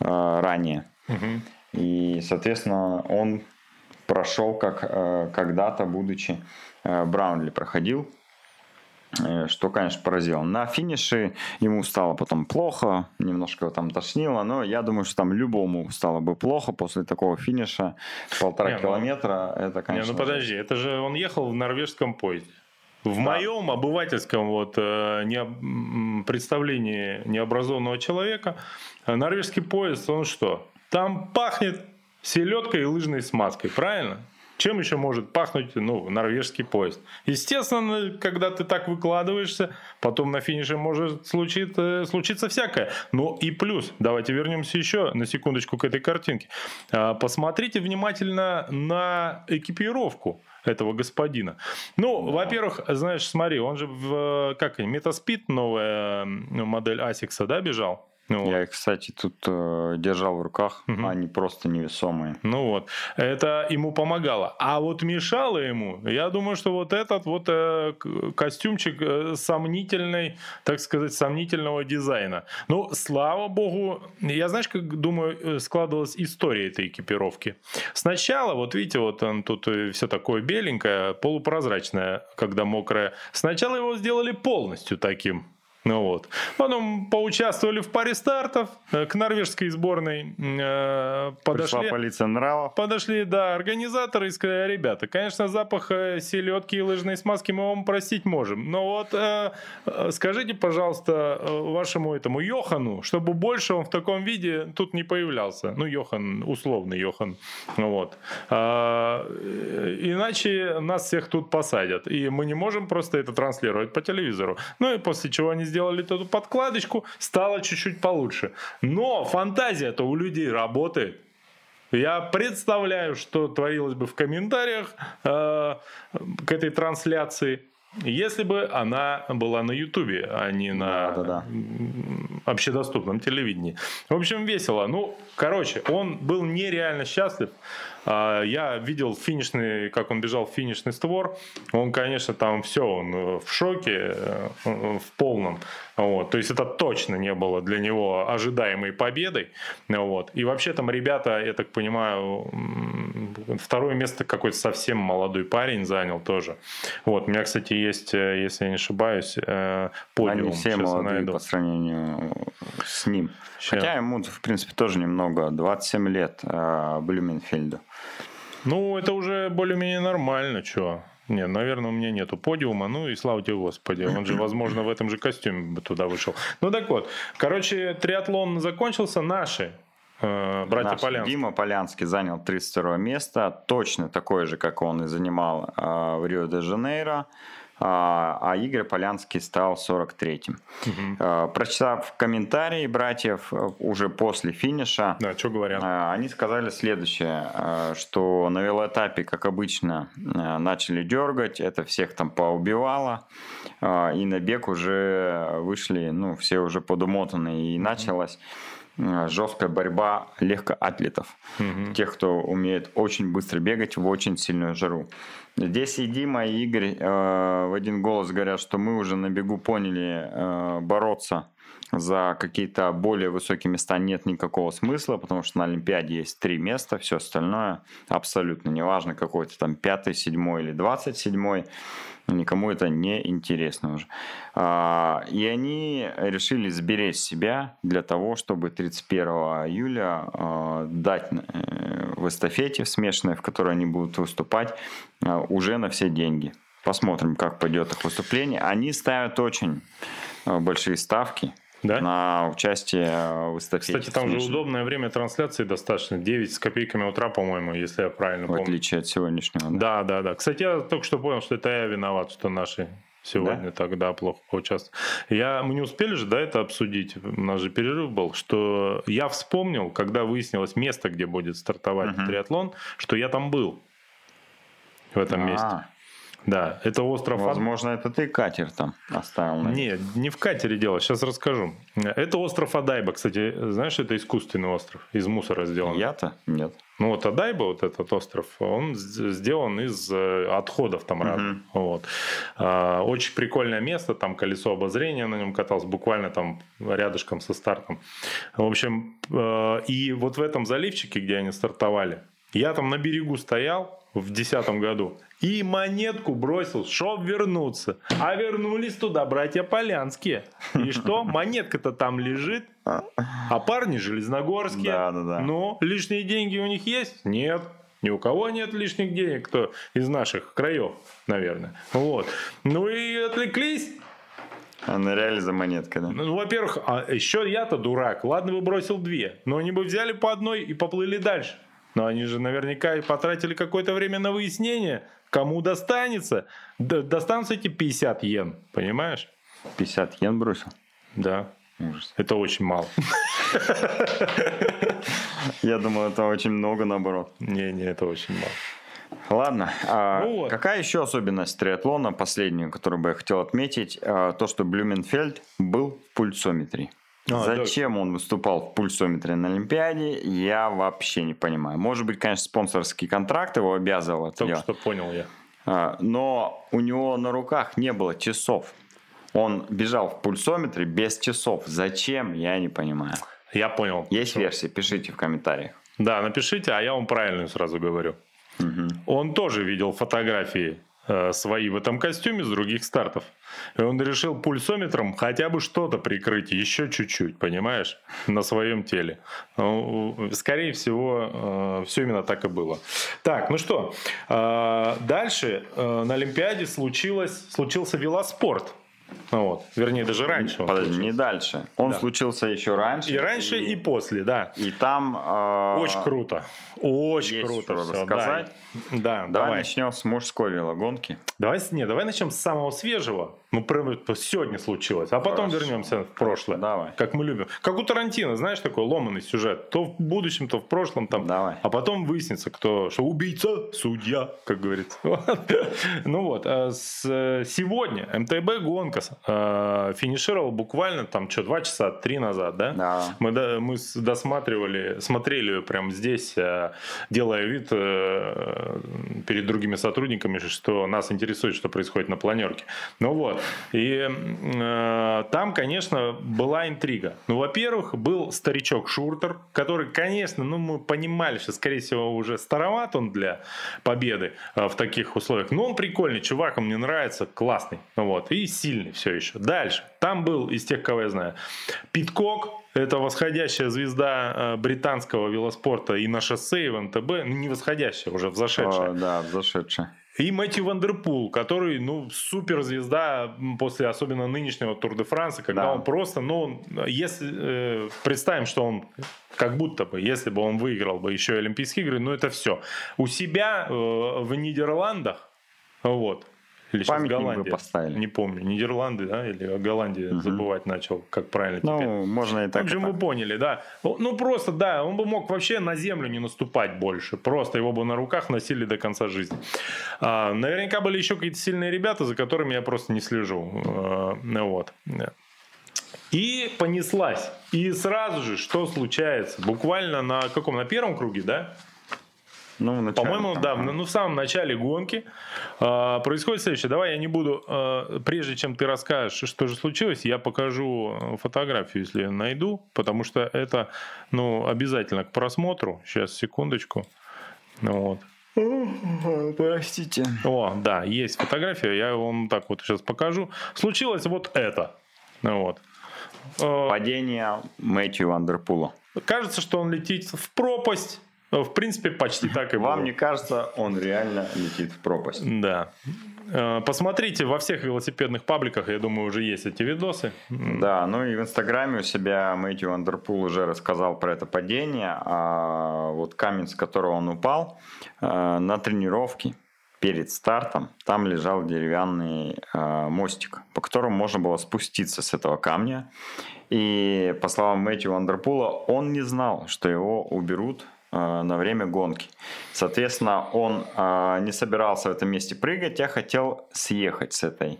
э, ранее. Угу. И, соответственно, он прошел как э, когда-то, будучи э, Браунли проходил что, конечно, поразило. На финише ему стало потом плохо, немножко его там тошнило, но я думаю, что там любому стало бы плохо после такого финиша. Полтора не, ну, километра, ну, это, конечно... Не, ну подожди, это же он ехал в норвежском поезде. В да. моем обывательском вот, э, не, представлении необразованного человека норвежский поезд, он что? Там пахнет селедкой и лыжной смазкой, правильно? Чем еще может пахнуть ну, норвежский поезд? Естественно, когда ты так выкладываешься, потом на финише может случиться, случиться всякое. Но и плюс, давайте вернемся еще на секундочку к этой картинке. А, посмотрите внимательно на экипировку этого господина. Ну, да. во-первых, знаешь, смотри, он же в, как Метаспид, новая модель Asics, да, бежал? Ну, Я их, кстати, тут э, держал в руках, угу. они просто невесомые. Ну вот, это ему помогало. А вот мешало ему, я думаю, что вот этот вот э, костюмчик э, сомнительный, так сказать, сомнительного дизайна. Ну, слава богу, я знаешь, как думаю, э, складывалась история этой экипировки. Сначала, вот видите, вот он тут э, все такое беленькое, полупрозрачное, когда мокрое. Сначала его сделали полностью таким ну вот. Потом поучаствовали в паре стартов э, к норвежской сборной. Э, подошли, Пришла полиция нравов. Подошли, да, организаторы и сказали, ребята, конечно, запах э, селедки и лыжной смазки мы вам простить можем. Но вот скажите, пожалуйста, вашему этому Йохану, чтобы больше он в таком виде тут не появлялся. Ну, Йохан, условный Йохан. Вот. А, иначе нас всех тут посадят. И мы не можем просто это транслировать по телевизору. Ну и после чего они сделали эту подкладочку, стало чуть-чуть получше. Но фантазия-то у людей работает. Я представляю, что творилось бы в комментариях э, к этой трансляции, если бы она была на Ютубе, а не на да, да, да. общедоступном телевидении. В общем, весело. Ну, короче, он был нереально счастлив. А, я видел финишный, как он бежал в финишный створ. Он, конечно, там все, он э, в шоке, э, в полном. Вот. То есть это точно не было для него ожидаемой победой. Вот. И вообще там ребята, я так понимаю, второе место какой-то совсем молодой парень занял тоже. Вот. У меня, кстати, есть, э, если я не ошибаюсь, подиум. Они все Сейчас молодые по сравнению с ним. Сейчас. Хотя ему, в принципе, тоже немного, 27 лет Блюменфельду. Ну, это уже более-менее нормально, что. Не, наверное, у меня нету подиума. Ну и слава тебе, Господи. Он же, возможно, в этом же костюме бы туда вышел. Ну так вот. Короче, триатлон закончился. Наши э, братья Наш Полянский. Дима Полянский занял 32 место. Точно такое же, как он и занимал э, в Рио-де-Жанейро а, а Игорь Полянский стал 43-м. Угу. Прочитав комментарии братьев э, уже после финиша, да, что говорят? А, они сказали следующее, что на велоэтапе, как обычно, начали дергать, это всех там поубивало, и на бег уже вышли, ну, все уже подумотанные, и угу. началось э, жесткая борьба легкоатлетов. Мгм. Тех, кто умеет очень быстро бегать в очень сильную жару. Здесь и Дима, и Игорь э, в один голос говорят, что мы уже на бегу поняли, э, бороться за какие-то более высокие места нет никакого смысла, потому что на Олимпиаде есть три места, все остальное абсолютно неважно, какой то там пятый, седьмой или двадцать седьмой, никому это не интересно уже. А, И они решили сберечь себя для того, чтобы 31 июля э, дать э, в эстафете в смешанной, в которой они будут выступать, э, уже на все деньги. Посмотрим, как пойдет их выступление. Они ставят очень большие ставки Да? на участие э, в эстафете. Кстати, там же удобное время трансляции достаточно. 9 с копейками утра, по-моему, если я правильно В помню. отличие от сегодняшнего. да. Да, да, да. Кстати, я только что понял, что это я виноват, что наши сегодня тогда плохо поучаствовали. Я, мы не успели же, да, это обсудить. У нас же перерыв был, что я вспомнил, когда выяснилось место, где будет стартовать Мгм. триатлон, что я там был в этом А, месте. Да, это остров Ад- Возможно, это ты катер там оставил. на- Не, не в катере дело, сейчас расскажу. Это остров Адайба, кстати, знаешь, это искусственный остров, из мусора сделан. Я-то? Нет. Ну вот Адайба, вот этот остров, он сделан из э, отходов там Мгм. разных. Вот. А, Очень прикольное место, там колесо обозрения на нем катался, буквально там рядышком со стартом. В общем, э, и вот в этом заливчике, где они стартовали, я там на берегу стоял в 2010 году и монетку бросил, чтоб вернуться. А вернулись туда братья Полянские. И что? Монетка-то там лежит, а парни железногорские. Да, да, да. Ну, лишние деньги у них есть? Нет. Ни у кого нет лишних денег, кто из наших краев, наверное. Вот. Ну и отвлеклись. А ныряли за монеткой, да? Ну, во-первых, а еще я-то дурак. Ладно, бы бросил две. Но они бы взяли по одной и поплыли дальше. Но они же наверняка потратили какое-то время на выяснение, кому достанется. Д- достанутся эти 50 йен, понимаешь? 50 йен бросил. Да. Ужас. Это очень мало. Я думал, это очень много наоборот. Не-не, это очень мало. Ладно, а Ну вот. какая еще особенность триатлона, последнюю, которую бы я хотел отметить, а, то, что Блюменфельд был в пульсометрии. А, Зачем он выступал в пульсометре на Олимпиаде, я вообще не понимаю. Может быть, конечно, спонсорский контракт его обязывал Только делать. что понял я. А, но у него на руках не было часов. Он бежал в пульсометре без часов. Зачем, я не понимаю. Я понял. Есть Что- версии, пишите в комментариях. Да, напишите, а я вам правильно сразу говорю. Мгм. Он тоже видел фотографии свои в этом костюме с других стартов. И он решил пульсометром хотя бы что-то прикрыть, еще чуть-чуть, понимаешь, на своем теле. Ну, скорее всего, все именно так и было. Так, ну что, э, дальше э, на Олимпиаде случилось, случился велоспорт. Ну Вот. Вернее, даже раньше. он Подожди, не случился. дальше. Он Да. случился еще раньше. И раньше, и после, да. И там... э, Очень круто. Очень есть круто что все. рассказать. Да, да Давай, давай. начнем с мужской велогонки. Давай, не, давай начнем с самого свежего. Ну, прям сегодня случилось. А потом Хорошо. вернемся в прошлое. Давай. Как мы любим. Как у Тарантино, знаешь, такой ломанный сюжет. То в будущем, то в прошлом. Там. Давай. А потом выяснится, кто, что убийца, судья, как говорится. Ну вот, а сегодня МТБ гонка э, финишировал буквально там что, два часа, три назад, да? Да. Мы, мы досматривали, смотрели прямо здесь, э, делая вид э, перед другими сотрудниками, что нас интересует, что происходит на планерке. Ну вот. И э, там, конечно, была интрига. Ну, во-первых, был старичок Шуртер, который, конечно, ну, мы понимали, что, скорее всего, уже староват он для победы э, в таких условиях. Но он прикольный, чувак, он мне нравится, классный. Вот. И сильный все еще. Дальше. Там был из тех, кого я знаю, Питкок, это восходящая звезда э, британского велоспорта и на шоссе, и в МТБ. Ну, не восходящая, уже взошедшая. О, да, зашедшая. И Мэтью Ван дер Пул, который, ну, суперзвезда после особенно нынешнего Тур де Франса, когда Да. он просто, ну, если э, представим, что он как будто бы, если бы он выиграл бы еще и Олимпийские игры, ну, это все. У себя э, в Нидерландах, вот, или сейчас Памятник бы Голландия, поставили. не помню, Нидерланды, да, или Голландия, забывать начал, как правильно теперь. Ну, можно и В так. и общем, вы поняли, да. Ну, просто, да, он бы мог вообще на землю не наступать больше. Просто его бы на руках носили до конца жизни. А, наверняка были еще какие-то сильные ребята, за которыми я просто не слежу. А, ну вот. И понеслась. И сразу же, что случается? Буквально на каком? На первом круге, да? Ну, начале, По-моему, там, да, ну, в самом начале гонки э, происходит следующее. Давай я не буду, э, прежде чем ты расскажешь, что же случилось, я покажу э, фотографию, если я найду, потому что это, ну, обязательно к просмотру. Сейчас, секундочку. Ну, вот. Простите. О, да, есть фотография, я вам так вот сейчас покажу. Случилось вот это. Ну, Вот. Падение Мэтью Вандерпула. Кажется, что он летит в пропасть. Э, В принципе, почти так и было. Вам не кажется, он реально летит в пропасть? Да. Э, Посмотрите, во всех велосипедных пабликах, я думаю, уже есть эти видосы. Да, ну и в Инстаграме у себя Мэтью Вандерпул уже рассказал про это падение, а вот камень, с которого он упал, э, на тренировке перед стартом, там лежал деревянный э, мостик, по которому можно было спуститься с этого камня. И по словам Мэтью Вандерпула, он не знал, что его уберут на время гонки. Соответственно, он э, не собирался в этом месте прыгать, а хотел съехать с этой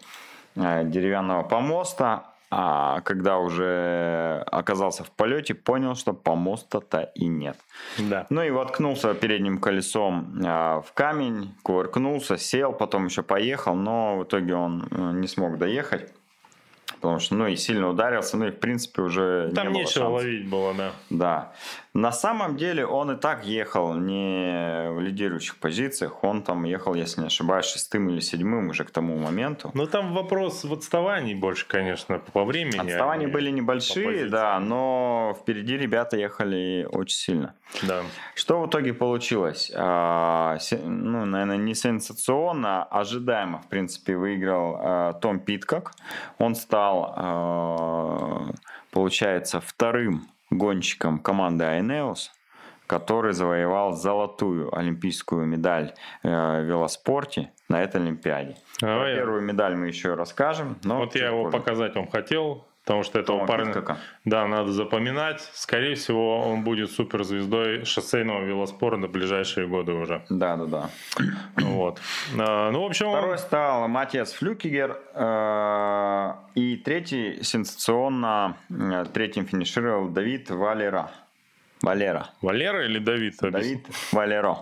э, деревянного помоста, а когда уже оказался в полете, понял, что помоста-то и нет. Да. Ну и воткнулся передним колесом в камень, кувыркнулся, сел, потом еще поехал, но в итоге он э, не смог доехать. Потому что, ну, и сильно ударился, ну, и, в принципе, уже Там не было нечего шансов. ловить было, да. Да. На самом деле он и так ехал не в лидирующих позициях. Он там ехал, если не ошибаюсь, шестым или седьмым уже к тому моменту. Но там вопрос в отставании больше, конечно, по времени. Отставания а были небольшие, да, но впереди ребята ехали очень сильно. Да. Что в итоге получилось? А, Ну, наверное, не сенсационно, а ожидаемо, в принципе, выиграл а, Том Питкок. Он стал, получается, вторым гонщиком команды Айнеус, который завоевал золотую олимпийскую медаль э, в велоспорте на этой Олимпиаде. Давай Про я- первую медаль мы еще расскажем. Но Вот я его показать вам хотел, потому что этого Тома парня, Питкока. да, надо запоминать. Скорее всего, он будет суперзвездой шоссейного велоспорта на ближайшие годы уже. Да, да, да. Вот. А, Ну, в общем, он- Второй стал Матиас Флюкигер. э, И третий сенсационно, э, третьим финишировал Давид Валера. Валера. Валера или Давид? Давид Валеро.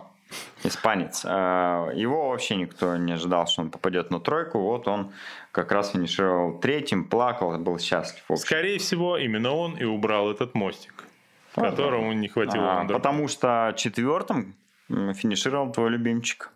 Испанец. Э, Его вообще никто не ожидал, что он попадет на тройку. Вот он как раз финишировал третьим, плакал, был счастлив. Скорее всего, именно он и убрал этот мостик, А, которому не хватило. А, потому что четвертым финишировал твой любимчик.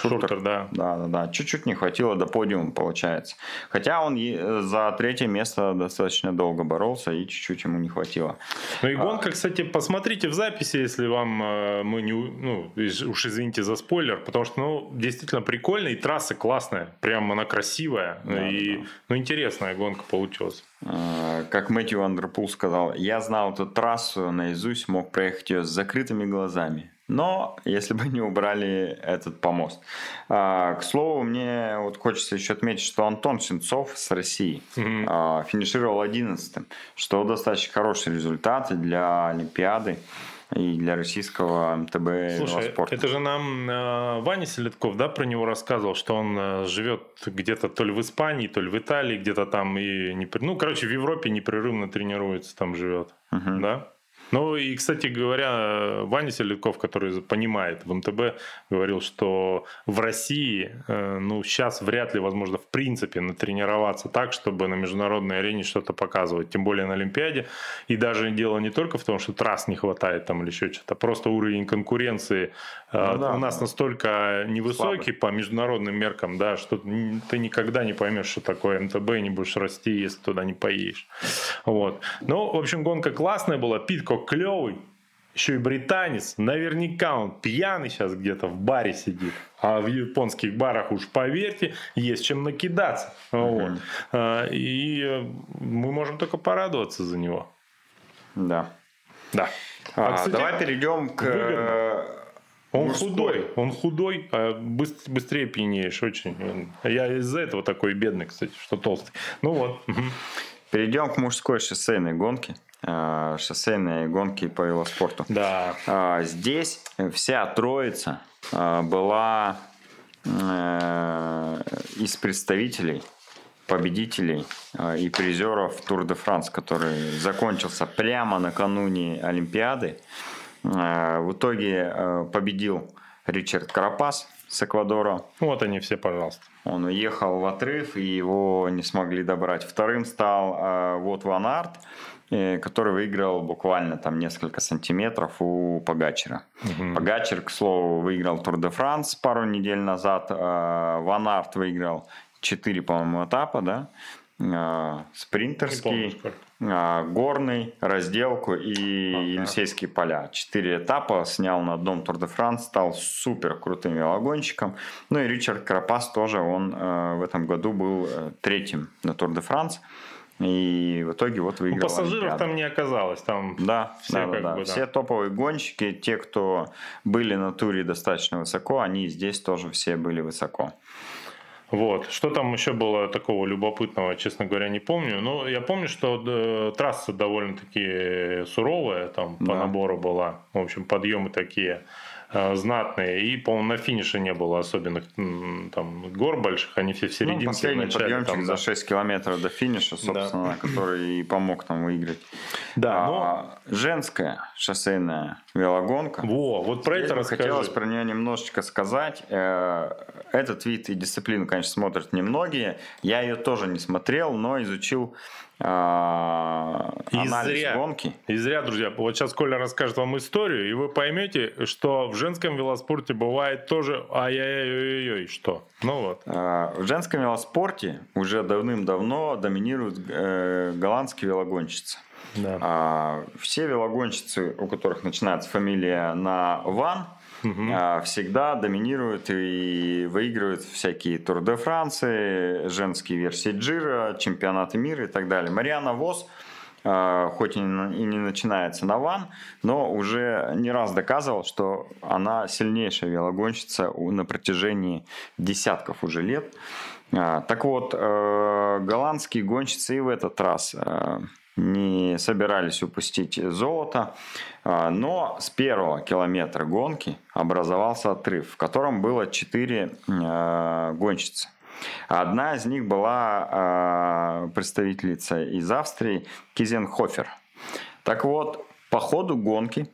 Шуртер, да. Да, да, да. Чуть-чуть не хватило до подиума, получается. Хотя он за третье место достаточно долго боролся, и чуть-чуть ему не хватило. Ну и гонка, кстати, посмотрите в записи, если вам э, мы не, ну, уж извините за спойлер, потому что, ну, действительно прикольно, и трасса классная, прям она красивая, Да, и, да, ну, интересная гонка получилась. Э, Как Мэтью Андерпул сказал, я знал эту трассу наизусть, мог проехать ее с закрытыми глазами. Но если бы не убрали этот помост. А, К слову, мне вот хочется еще отметить, что Антон Сенцов с России Мгм. а, финишировал 11 что достаточно хороший результат для Олимпиады и для российского МТБ Слушай, велоспорта. это же нам э, Ваня Селедков, да, про него рассказывал, что он э, живет где-то то ли в Испании, то ли в Италии, где-то там и, непр- ну, короче, в Европе непрерывно тренируется, там живет, Мгм. да? Ну и, кстати говоря, Ваня Селедков, который понимает в МТБ, говорил, что в России, э, ну, сейчас вряд ли возможно в принципе натренироваться так, чтобы на международной арене что-то показывать, тем более на Олимпиаде. И даже дело не только в том, что трасс не хватает там или еще что-то, просто уровень конкуренции э, Ну да, у нас да. настолько невысокий Слабый. по международным меркам, да, что ты никогда не поймешь, что такое МТБ, и не будешь расти, если туда не поедешь. Вот. Ну, в общем, гонка классная была, Питко клевый, еще и британец, наверняка он пьяный сейчас где-то в баре сидит. А в японских барах уж поверьте, есть чем накидаться. Вот. А, И э, мы можем только порадоваться за него. Да. Да. А, А, кстати, давай перейдем к... выгодно. э, Он мужской. худой, он худой, а быс- быстрее пьянеешь очень. Я из-за этого такой бедный, кстати, что толстый. Ну вот. Перейдем к мужской шоссейной гонке. Э, Шоссейной гонки по велоспорту. Да. А, Здесь вся троица а, была э, из представителей победителей э, и призеров Тур де Франс, который закончился прямо накануне Олимпиады. Э, в итоге победил Ричард Карапас с Эквадора. Вот они все, пожалуйста. Он уехал в отрыв, и его не смогли добрать. Вторым стал вот Ван Арт, который выиграл буквально там несколько сантиметров у Погачера. Угу. Погачер, к слову, выиграл Тур де Франс пару недель назад. Ван Арт выиграл 4, по-моему, этапа, да? А, спринтерский, а, горный, разделку и ага. Елисейские поля. Четыре этапа снял на одном Тур де Франс, стал супер крутым велогонщиком. Ну и Ричард Крапас тоже, он э, в этом году был э, третьим на Тур де Франс. И в итоге вот выиграл. Ну, пассажиров Олимпиаду. там не оказалось, там да, все, да, да, да. Бы, да. все топовые гонщики, те, кто были на туре достаточно высоко, они здесь тоже все были высоко. Вот. Что там еще было такого любопытного, честно говоря, не помню. Но я помню, что э, трасса довольно-таки суровая, там по да. набору была. В общем, подъемы такие. Э, знатные. И, по-моему, на финише не было особенных там гор больших, они все в середине. Ну, последний начале, подъемчик там, за 6 километров до финиша, собственно, да. который и помог там выиграть. Да, а, но... Женская шоссейная велогонка. Во, вот про это расскажи. Хотелось про нее немножечко сказать. Э, этот вид и дисциплину, конечно, смотрят немногие. Я ее тоже не смотрел, но изучил а, анализ зря, гонки. И зря, друзья. Вот сейчас Коля расскажет вам историю, и вы поймете, что в женском велоспорте бывает тоже ай-яй-яй-яй, что. Ну вот. А, в женском велоспорте уже давным-давно доминируют э, голландские велогонщицы. Да. А, все велогонщицы, у которых начинается фамилия на Ван, угу. всегда доминируют и выигрывают всякие Тур де Франции, женские версии Джира, чемпионаты мира и так далее. Мариана Вос а, хоть и не начинается на ван, но уже не раз доказывал, что она сильнейшая велогонщица на протяжении десятков уже лет. А, так вот, э, голландские гонщицы и в этот раз э, не собирались упустить золото. А, но с первого километра гонки образовался отрыв, в котором было четыре а, гонщицы. Одна из них была а, представительница из Австрии Кизенхофер. Так вот, по ходу гонки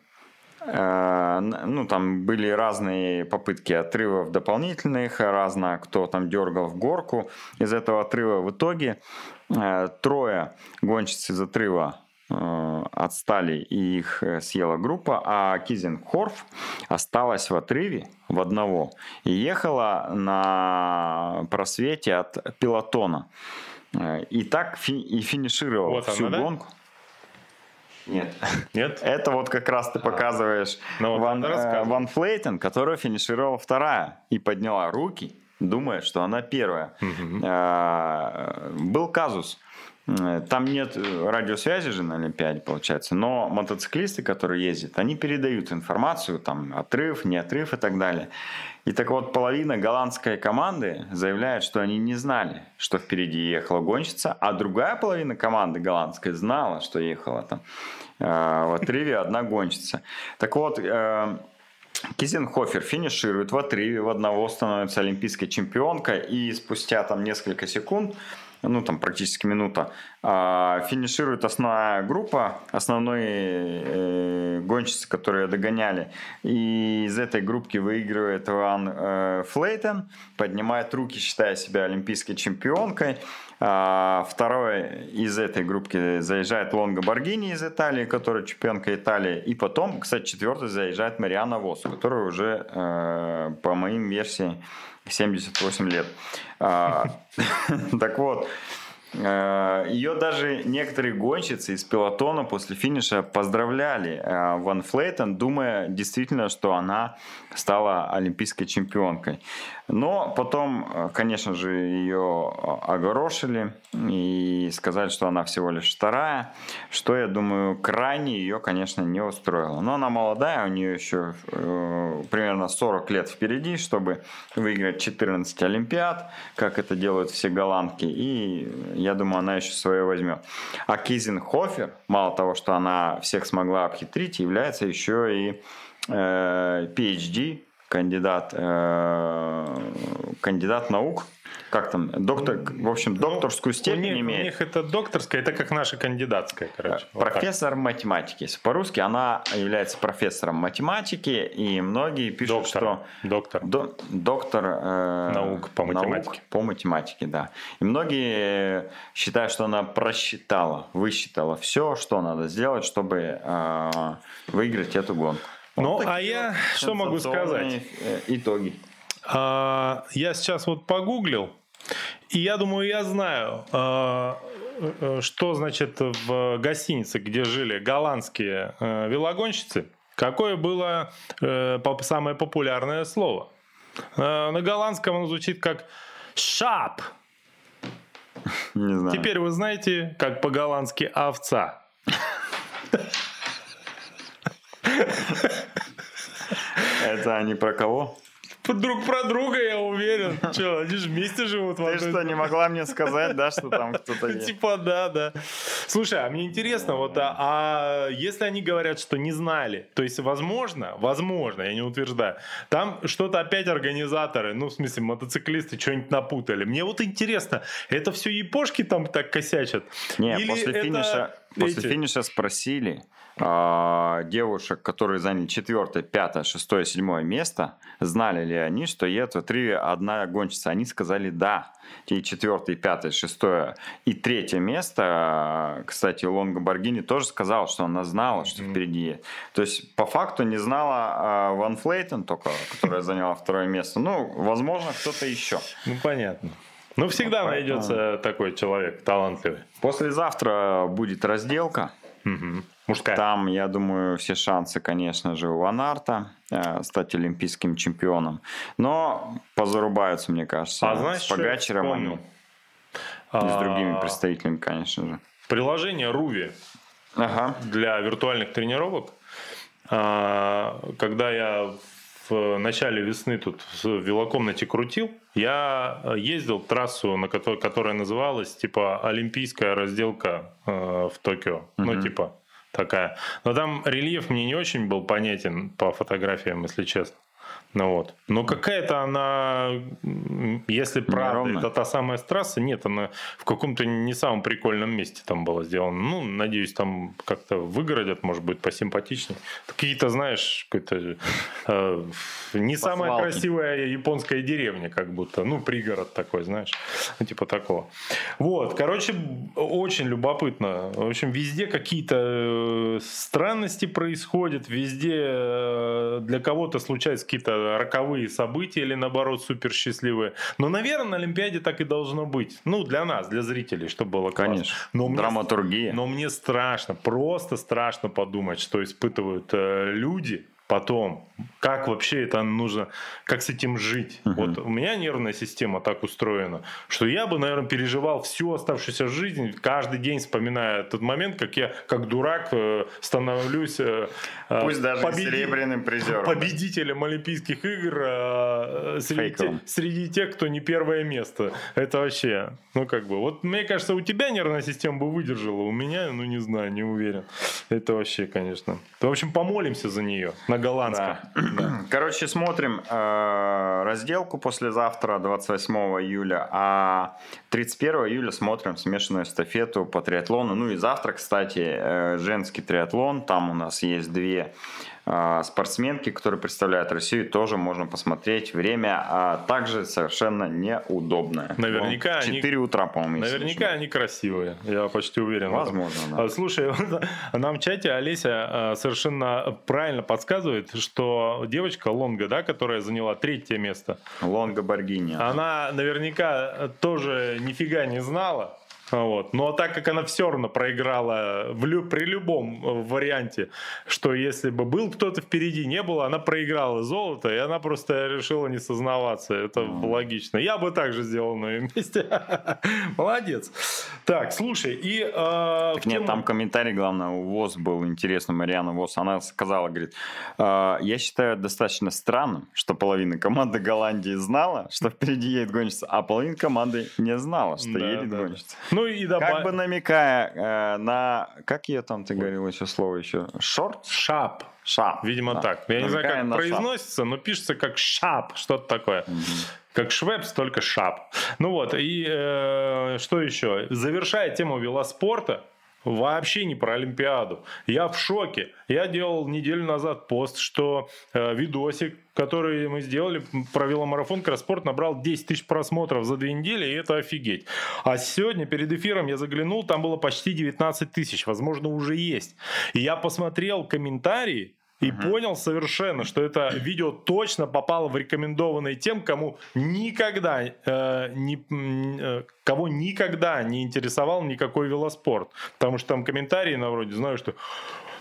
ну, там были разные попытки отрывов дополнительных, разно кто там дергал в горку из этого отрыва. В итоге трое гонщиц из отрыва э, отстали и их э, съела группа, а Кизенхорф осталась в отрыве в одного и ехала на просвете от пилотона. И так фи- и финишировала вот всю она, гонку. Да? Нет. Нет? Это вот как раз ты показываешь а. вот Ван, э, Ван Флейтен, которая финишировала вторая и подняла руки думает, что она первая. Угу. Был казус. Там нет радиосвязи же на Олимпиаде, получается, но мотоциклисты, которые ездят, они передают информацию, там, отрыв, не отрыв и так далее. И так вот, половина голландской команды заявляет, что они не знали, что впереди ехала гонщица, а другая половина команды голландской знала, что ехала там э, в отрыве одна гонщица. Так вот, э, Кизенхофер финиширует в отрыве, в одного становится олимпийской чемпионкой, и спустя там несколько секунд ну там практически минута, а, финиширует основная группа, основные э, гонщицы, которые догоняли. И из этой группки выигрывает Ван э, Флейтен, поднимает руки, считая себя олимпийской чемпионкой. А, второй из этой группки заезжает Лонго Баргини из Италии, которая чемпионка Италии. И потом, кстати, четвертый заезжает Мариана Вос, которая уже, э, по моим версиям, 78 лет. А, так вот, э, ее даже некоторые гонщицы из пилотона после финиша поздравляли э, Ван Флейтон, думая действительно, что она стала олимпийской чемпионкой. Но потом, э, конечно же, ее огорошили и сказали, что она всего лишь вторая, что, я думаю, крайне ее, конечно, не устроило. Но она молодая, у нее еще э, примерно 40 лет впереди, чтобы выиграть 14 Олимпиад, как это делают все голландки, и я думаю, она еще свое возьмет. А Кизенхофер, мало того, что она всех смогла обхитрить, является еще и э, PhD кандидат, э, кандидат наук, как там, доктор, в общем, докторскую Ну, степень у них, имеет. У них это докторская, это как наша кандидатская, короче. Вот так. Профессор математики. Если По-русски она является профессором математики, и многие пишут, Доктор. что Доктор. до- доктор э, Наук по математике. по математике, да. И многие считают, что она просчитала, высчитала все, что надо сделать, чтобы э, выиграть эту гонку. Ну, Вот а я вот что могу сенсационные, э, Итоги. А, я сейчас вот погуглил, и я думаю, я знаю, а, э, что значит в гостинице, где жили голландские э, велогонщицы, какое было поп- самое популярное слово. Э, На голландском оно звучит как «шап». Не знаю. Теперь вы знаете, как по-голландски «овца». Это они про кого? Друг про друга, я уверен. Че, они же вместе живут. Ты что, не могла мне сказать, да, что там кто-то есть? Типа да, да. Слушай, а мне интересно, вот, а, а если они говорят, что не знали, то есть, возможно, возможно, я не утверждаю, там что-то опять организаторы, ну, в смысле, мотоциклисты что-нибудь напутали. Мне вот интересно, это все япошки там так косячат? Не, Или после это финиша, после эти? финиша спросили а, девушек, которые заняли четвертое, пятое, шестое, седьмое место, знали ли они, что едут в три одна гонщица. Они сказали да. И четвертое, пятое, шестое и третье место, а, кстати, Лонго Баргини тоже сказал, что она знала, что впереди. То есть, по факту не знала а, Ван Флейтен только, которая заняла второе место. Ну, возможно, кто-то еще. Ну, понятно. Ну, всегда поэтому- найдется такой человек талантливый. Послезавтра будет разделка. Мгм. Мужская. Там, я думаю, все шансы, конечно же, у Ванарта э, стать олимпийским чемпионом. Но позарубаются, мне кажется, А знаешь, с Погачером они. И с другими А, представителями, конечно же. Приложение Руви Ага. для виртуальных тренировок. А, Когда я в начале весны тут в велокомнате крутил, я ездил трассу, на которой, которая называлась типа Олимпийская разделка э, в Токио. Ну, Мгм. типа такая. Но там рельеф мне не очень был понятен по фотографиям, если честно. Ну вот. Но какая-то она, если правда, Неровная. это та самая трасса, нет, она в каком-то не самом прикольном месте там была сделана. Ну, надеюсь, там как-то выгородят, может быть, посимпатичнее. Какие-то, знаешь, какой-то э, не самая свалке. красивая японская деревня, как будто, ну, пригород такой, знаешь, ну, типа такого. Вот, короче, очень любопытно. В общем, везде какие-то э, странности происходят, везде э, для кого-то случаются какие-то роковые события или, наоборот, супер счастливые. Но, наверное, на Олимпиаде так и должно быть. Ну, для нас, для зрителей, чтобы было классно. Конечно. Но мне Драматургия. но мне страшно, просто страшно подумать, что испытывают э, люди потом. Как вообще это нужно, как с этим жить? Мгм. Вот у меня нервная система так устроена, что я бы, наверное, переживал всю оставшуюся жизнь, каждый день вспоминая тот момент, как я, как дурак, э, становлюсь э, э, Пусть даже победи- серебряным призером. победителем Олимпийских игр среди, те- среди тех, кто не первое место. Это вообще, ну как бы, вот мне кажется, у тебя нервная система бы выдержала, у меня, ну не знаю, не уверен. Это вообще, конечно. В общем, помолимся за нее на голландском. Да. Короче, смотрим э, разделку послезавтра, 28 июля, а 31 июля смотрим смешанную эстафету по триатлону. Ну и завтра, кстати, э, женский триатлон. Там у нас есть две спортсменки, которые представляют Россию. Тоже можно посмотреть. Время а также совершенно неудобное. Наверняка В они- 4 утра, по-моему. Наверняка они красивые, я почти уверен. Возможно, да. А, Слушай, нам в чате Олеся а, совершенно правильно подсказывает, что девочка Лонга, да, которая заняла третье место, Лонго Баргини. она наверняка тоже нифига не знала. Вот. Но так как она все равно проиграла в лю- при любом э, варианте, что если бы был кто-то впереди, не было, она проиграла золото, и она просто решила не сознаваться. Это логично. Я бы так же сделал на ее месте. Молодец. Так, слушай, и... э, в Нет, тему- там комментарий, главное, у ВОЗ был интересный, Мариана ВОЗ. Она сказала, говорит, «А, я считаю достаточно странным, что половина команды Голландии знала, что впереди едет гонщица, а половина команды не знала, что Да, едет да, да. гонщица. Ну, Ну и добавь. Как бы намекая э, на... Как я там, ты говорил еще слово еще? Шорт? Шап. Шап. Видимо да. так. Я не знаю, Намекая как на шап. произносится, но пишется как шап, что-то такое. Как швепс, только шап. Ну вот, и э, что еще? Завершая тему велоспорта, Вообще не про Олимпиаду. Я в шоке. Я делал неделю назад пост, что э, видосик, который мы сделали про веломарафон Краспорт, набрал 10 тысяч просмотров за две недели, и это офигеть. А сегодня перед эфиром я заглянул, там было почти 19 тысяч, возможно, уже есть. И я посмотрел комментарии, и Мгм. понял совершенно, что это видео точно попало в рекомендованные тем, кому никогда э, не, э, кого никогда не интересовал никакой велоспорт. Потому что там комментарии на вроде, знаю, что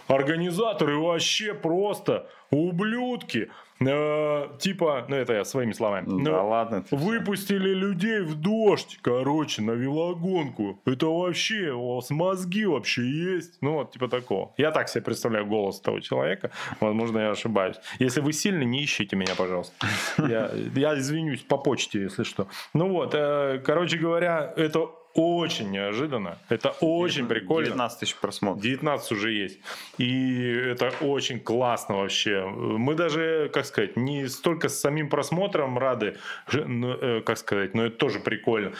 организаторы вообще просто ублюдки. Э, типа, ну это я своими словами. Да Ну, ладно. ты всё. Выпустили людей в дождь, короче, на велогонку. Это вообще, у вас мозги вообще есть? Ну, вот, типа такого. Я так себе представляю голос того человека. Возможно, я ошибаюсь. Если вы сильны, не ищите меня, пожалуйста. Я, я извинюсь по почте, если что. Ну вот, э, короче говоря, это очень неожиданно. Это очень прикольно. 19 тысяч просмотров. 19 уже есть. И это очень классно вообще. Мы даже, как сказать, не столько с самим просмотром рады, э, как сказать, но это тоже прикольно.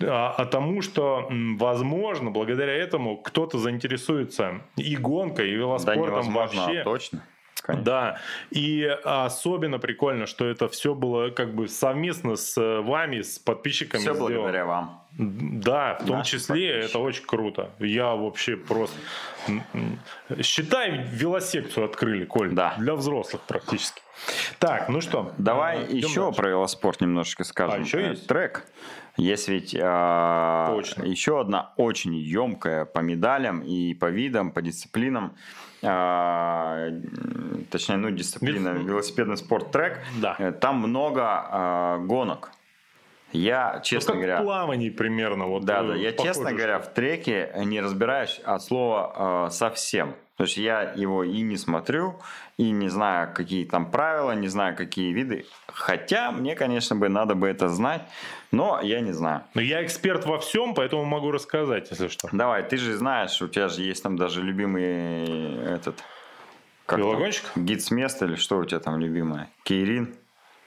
А, а тому, что, возможно, благодаря этому кто-то заинтересуется и гонкой, и Да велоспортом невозможно, вообще. а точно. Конечно. Да, и особенно прикольно, что это все было как бы совместно с вами, с подписчиками. Все сделано. благодаря вам. Да, в том Наши числе подписчики. это очень круто. Я вообще просто... Считай, велосекцию открыли, Коль. Да. Для взрослых практически. Так, ну что? Давай э, еще дальше. про велоспорт немножечко скажем. А, еще Э, есть? Трек. Есть ведь а, Точно. еще одна очень емкая по медалям и по видам, по дисциплинам, м, точнее, ну, дисциплина Вел- велосипедный спорт трек. Да. Э, Там много а, гонок. Я, Ну, честно как говоря, в плавании примерно. Вот, да, э, да. Я, похоже, честно говоря, что- в треке не разбираюсь от слова э, совсем. То есть я его и не смотрю, и не знаю, какие там правила, не знаю, какие виды. Хотя мне, конечно, бы надо бы это знать, но я не знаю. Но я эксперт во всем, поэтому могу рассказать, если что. Давай, ты же знаешь, у тебя же есть там даже любимый этот... как? Велогонщик? Гид с места или что у тебя там любимое? Кейрин?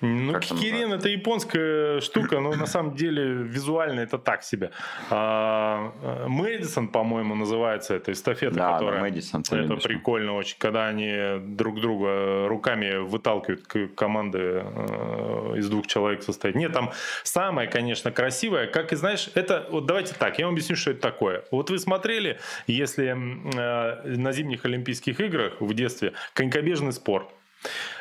Ну, Как это японская штука, но на самом деле визуально это так себе. А, э, Мэдисон, по-моему, называется эта эстафета, Да, да, которая... Мэдисон, ты это любишь. прикольно очень, когда они друг друга руками выталкивают команды э, из двух человек состоит. Нет, там самое, конечно, красивое, как и знаешь, это вот давайте так, я вам объясню, что это такое. Вот вы смотрели, если э, на зимних Олимпийских играх в детстве конькобежный спорт.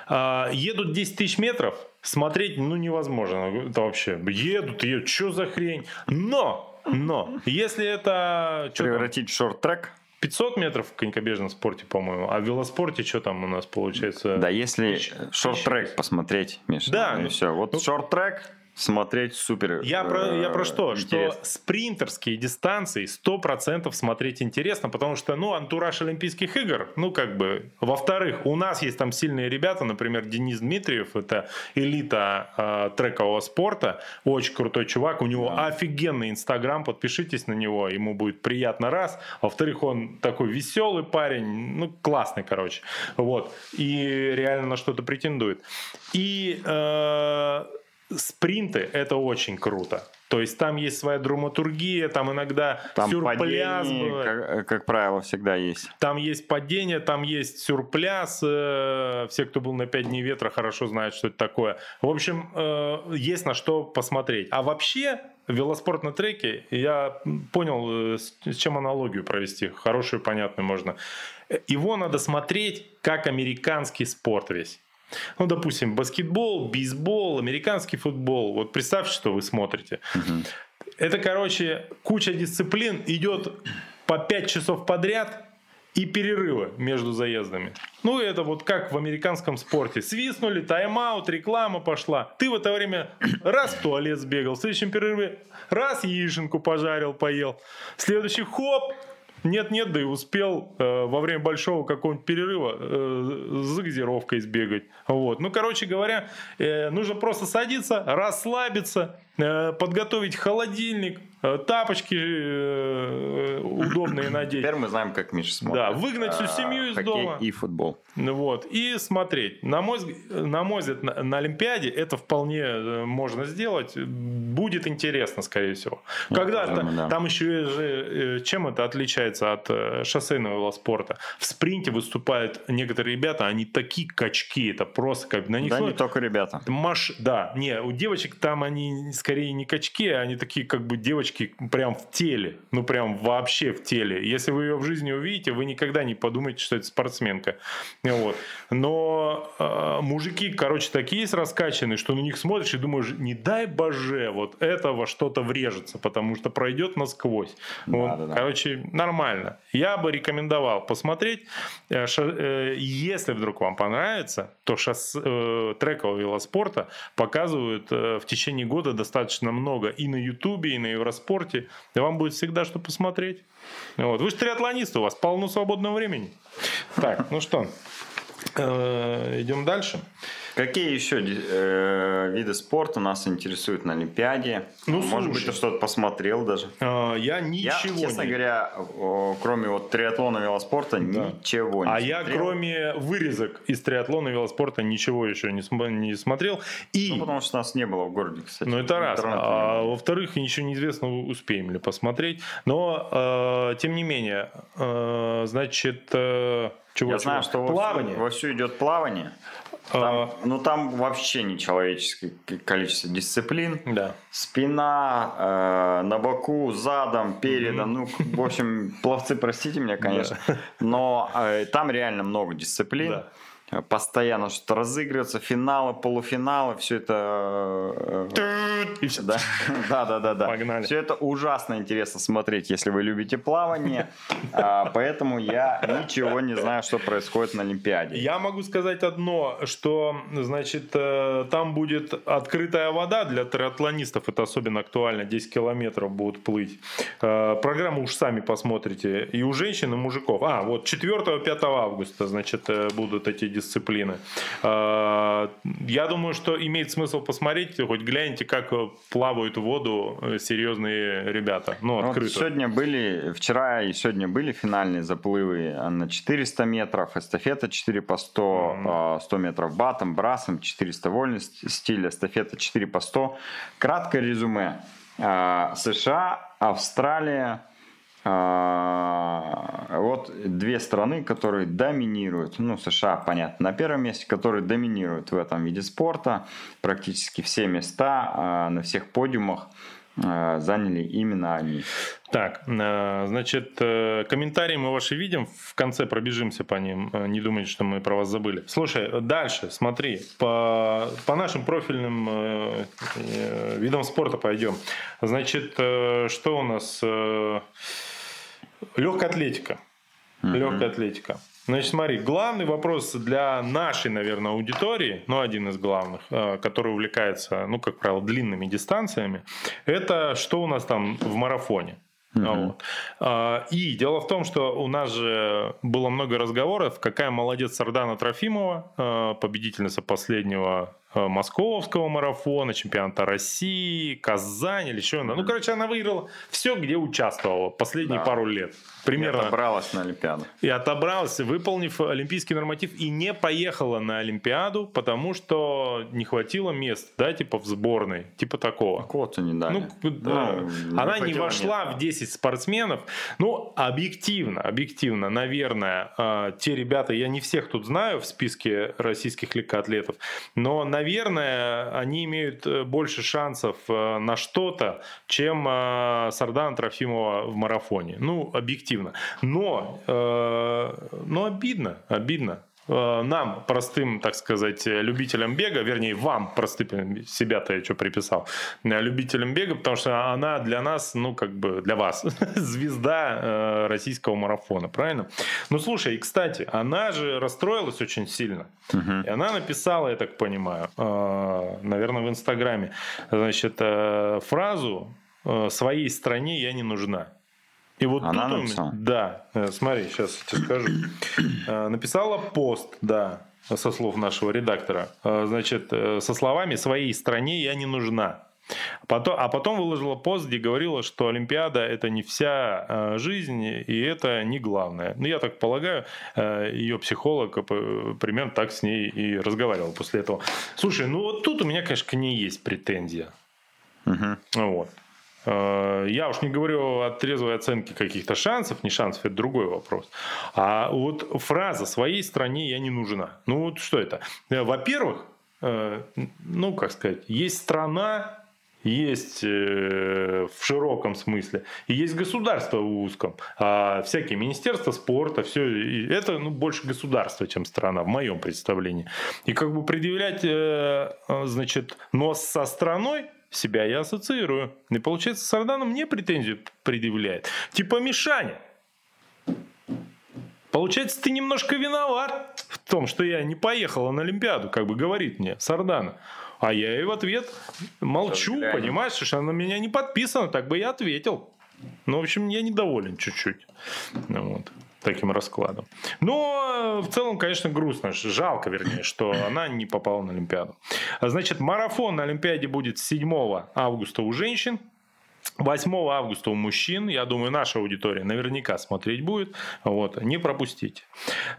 А, едут 10 тысяч метров, смотреть ну невозможно. Это вообще едут, едут, что за хрень? Но, но, если это Превратить в шорт-трек? 500 метров в конькобежном спорте, по-моему, а в велоспорте что там у нас получается? Да, если шорт-трек посмотреть, Миша, Да, ну и ну, все. Вот ну- шорт-трек смотреть супер. Я про, я про э, что? интересно. Что спринтерские дистанции 100% смотреть интересно, потому что, ну, антураж Олимпийских игр, ну, как бы, во-вторых, у нас есть там сильные ребята, например, Денис Дмитриев, это элита э, трекового спорта, очень крутой чувак, у него Да. офигенный инстаграм, подпишитесь на него, ему будет приятно раз, во-вторых, он такой веселый парень, ну, классный, короче, вот, и реально на что-то претендует. И э, спринты это очень круто. То есть там есть своя драматургия, там иногда Там сюрпляз падение, как, как правило, всегда есть. Там есть падение, там есть сюрпляз. э, Все, кто был на 5 дней ветра, хорошо знают, что это такое. В общем, э, есть на что посмотреть. А вообще, велоспорт на треке, я понял, э, с чем аналогию провести. Хорошую, понятную можно. Э, Его надо смотреть как американский спорт весь. Ну, допустим, баскетбол, бейсбол, американский футбол. Вот представьте, что вы смотрите. Мгм. Это, короче, куча дисциплин идет по 5 часов подряд и перерывы между заездами. Ну, это вот как в американском спорте. Свистнули, тайм-аут, реклама пошла. Ты в это время раз в туалет сбегал, в следующем перерыве раз яишенку пожарил, поел. Следующий хоп, нет-нет, да и успел э, во время большого какого-нибудь перерыва э, за газировкой сбегать. Вот. Ну, короче говоря, э, нужно просто садиться, расслабиться, подготовить холодильник, э, тапочки э, удобные надеть. Теперь мы знаем, как Миша смотрит. Да, выгнать всю а, семью из дома. и футбол. Ну Вот, и смотреть. На мой, на мой взгляд, на, на Олимпиаде это вполне э, можно сделать. Будет интересно, скорее всего. Я Когда тоже думаю, та- да. там еще же, э, чем это отличается от э, шоссейного велоспорта? В спринте выступают некоторые ребята, они такие качки, это просто как на них Да, ну, не только ребята. Маш, да, не, у девочек там они скорее не качки, а они такие как бы девочки прям в теле, ну прям вообще в теле. Если вы ее в жизни увидите, вы никогда не подумаете, что это спортсменка. Вот. Но э, мужики, короче, такие есть раскачанные, что на них смотришь и думаешь, не дай боже, вот этого что-то врежется, потому что пройдет насквозь. Вот. Да-да-да. Короче, нормально. Я бы рекомендовал посмотреть. Э, э, Если вдруг вам понравится, то шосс... э, трекового велоспорта показывают э, в течение года достаточно много и на Ютубе, и на Евроспорте. И вам будет всегда что посмотреть. Вот. Вы же триатлонисты, у вас полно свободного времени. Так, ну что, э, идем дальше. Какие еще э, виды спорта нас интересуют на Олимпиаде? Ну, Может быть, слушай. ты что-то посмотрел даже? Э, Я Я, ничего честно не... говоря, кроме вот триатлона и велоспорта, Да. ничего не А я, смотрел. кроме вырезок из триатлона и велоспорта, ничего еще не, см- не смотрел. И Ну, потому что нас не было в городе, кстати. Ну, это раз. А во-вторых, еще неизвестно, успеем ли посмотреть. Но, э, тем не менее, э, значит, э, чего, Я чего? знаю, что плавание. Вовсю идет плавание. А, Там, ну, там вообще нечеловеческое количество дисциплин. да. Спина, э, на боку, задом, передом. Ну, в общем, пловцы, простите меня, конечно. Но э, там реально много дисциплин. Да. Э, Постоянно что-то разыгрывается, финалы, полуфиналы, все это... э, И всё. Да, да, да, да, да. Погнали. Все это ужасно интересно смотреть, если вы любите плавание. А, Поэтому я ничего не знаю, что происходит на Олимпиаде. Я могу сказать одно, что, значит, э, там будет открытая вода для триатлонистов, это особенно актуально, 10 километров будут плыть. Э, Программу уж сами посмотрите, и у женщин, и мужиков. А, вот 4-5 августа, значит, э, будут эти дисциплины. Э, Я думаю, что имеет смысл посмотреть, хоть гляньте, как плавают в воду серьезные ребята. Ну, Вот открыто. сегодня были, вчера и сегодня были финальные заплывы а, на 400 метров, эстафета 4 по 100, Мгм. а, 100 метров батом, брасом, 400 вольный ст- стиль, эстафета 4 по 100. Краткое резюме. А, США, Австралия, а, вот две страны, которые доминируют. Ну, США, понятно, на первом месте, которые доминируют в этом виде спорта. Практически все места а, на всех подиумах а, заняли именно они. Так, э, значит, э, комментарии мы ваши видим, в конце пробежимся по ним, Э, не думайте, что мы про вас забыли. Слушай, дальше, смотри, по, по нашим профильным э, э, видам спорта пойдем. Значит, э, что у нас? Легкая атлетика. Мгм. Легкая атлетика. Значит, смотри, главный вопрос для нашей, наверное, аудитории, ну, один из главных, э, который увлекается, ну, как правило, длинными дистанциями, это что у нас там в марафоне. Мгм. Вот. А, И дело в том, что у нас же было много разговоров, какая молодец Сардана Трофимова, э, победительница последнего московского марафона, чемпионата России, Казань или еще. Ну, короче, она выиграла все, где участвовала последние Да. пару лет. Примерно. Примерно. Отобралась на Олимпиаду. И отобралась, выполнив олимпийский норматив, и не поехала на Олимпиаду, потому что не хватило мест, да, типа в сборной, типа такого. Квоту не дали. Ну, да. Ну, она не вошла места. в 10 спортсменов. Ну, объективно, объективно, наверное, э, те ребята, я не всех тут знаю в списке российских легкоатлетов, но, наверное, они имеют э, больше шансов э, на что-то, чем э, Сардана Трофимова в марафоне. Ну, объективно. Но, но обидно, обидно. Э, Нам, простым, так сказать, любителям бега, вернее, вам, простым, себя-то я что приписал, э, любителям бега, потому что она для нас, ну, как бы, для вас, звезда э, российского марафона, правильно? Ну, слушай, и, кстати, она же расстроилась очень сильно. Мгм. И она написала, я так понимаю, наверное, в Инстаграме, значит, фразу «своей стране я не нужна». И вот Она тут написала? да, э, смотри, сейчас я тебе скажу. Э, Написала пост, да, со слов нашего редактора. Э, Значит, со словами «своей стране я не нужна». Потом, а потом выложила пост, где говорила, что Олимпиада это не вся жизнь, и это не главное. Ну, я так полагаю, ее психолог примерно так с ней и разговаривал после этого. Слушай, ну вот тут у меня, конечно, к ней есть претензия. Угу. Вот. Э, я уж не говорю о трезвой оценке каких-то шансов, не шансов, это другой вопрос. А вот фраза «своей стране я не нужна». Ну вот что это? Э, во-первых, э, ну как сказать, есть страна, есть в широком смысле, и есть государство в узком. А всякие министерства спорта, все это ну, больше государство, чем страна, в моем представлении. И как бы предъявлять, значит, нос со страной себя я ассоциирую. И получается, Сардана мне претензию предъявляет. Типа Мишаня. Получается, ты немножко виноват в том, что я не поехала на Олимпиаду, как бы говорит мне Сардана. А я ей в ответ молчу, понимаешь, что она на меня не подписана, так бы я ответил. Ну, в общем, я недоволен чуть-чуть. Ну, вот таким раскладом. Но в целом, конечно, грустно, жалко, вернее, что она не попала на Олимпиаду. Значит, марафон на Олимпиаде будет 7 августа у женщин, 8 августа у мужчин, я думаю, наша аудитория наверняка смотреть будет. Вот, не пропустите.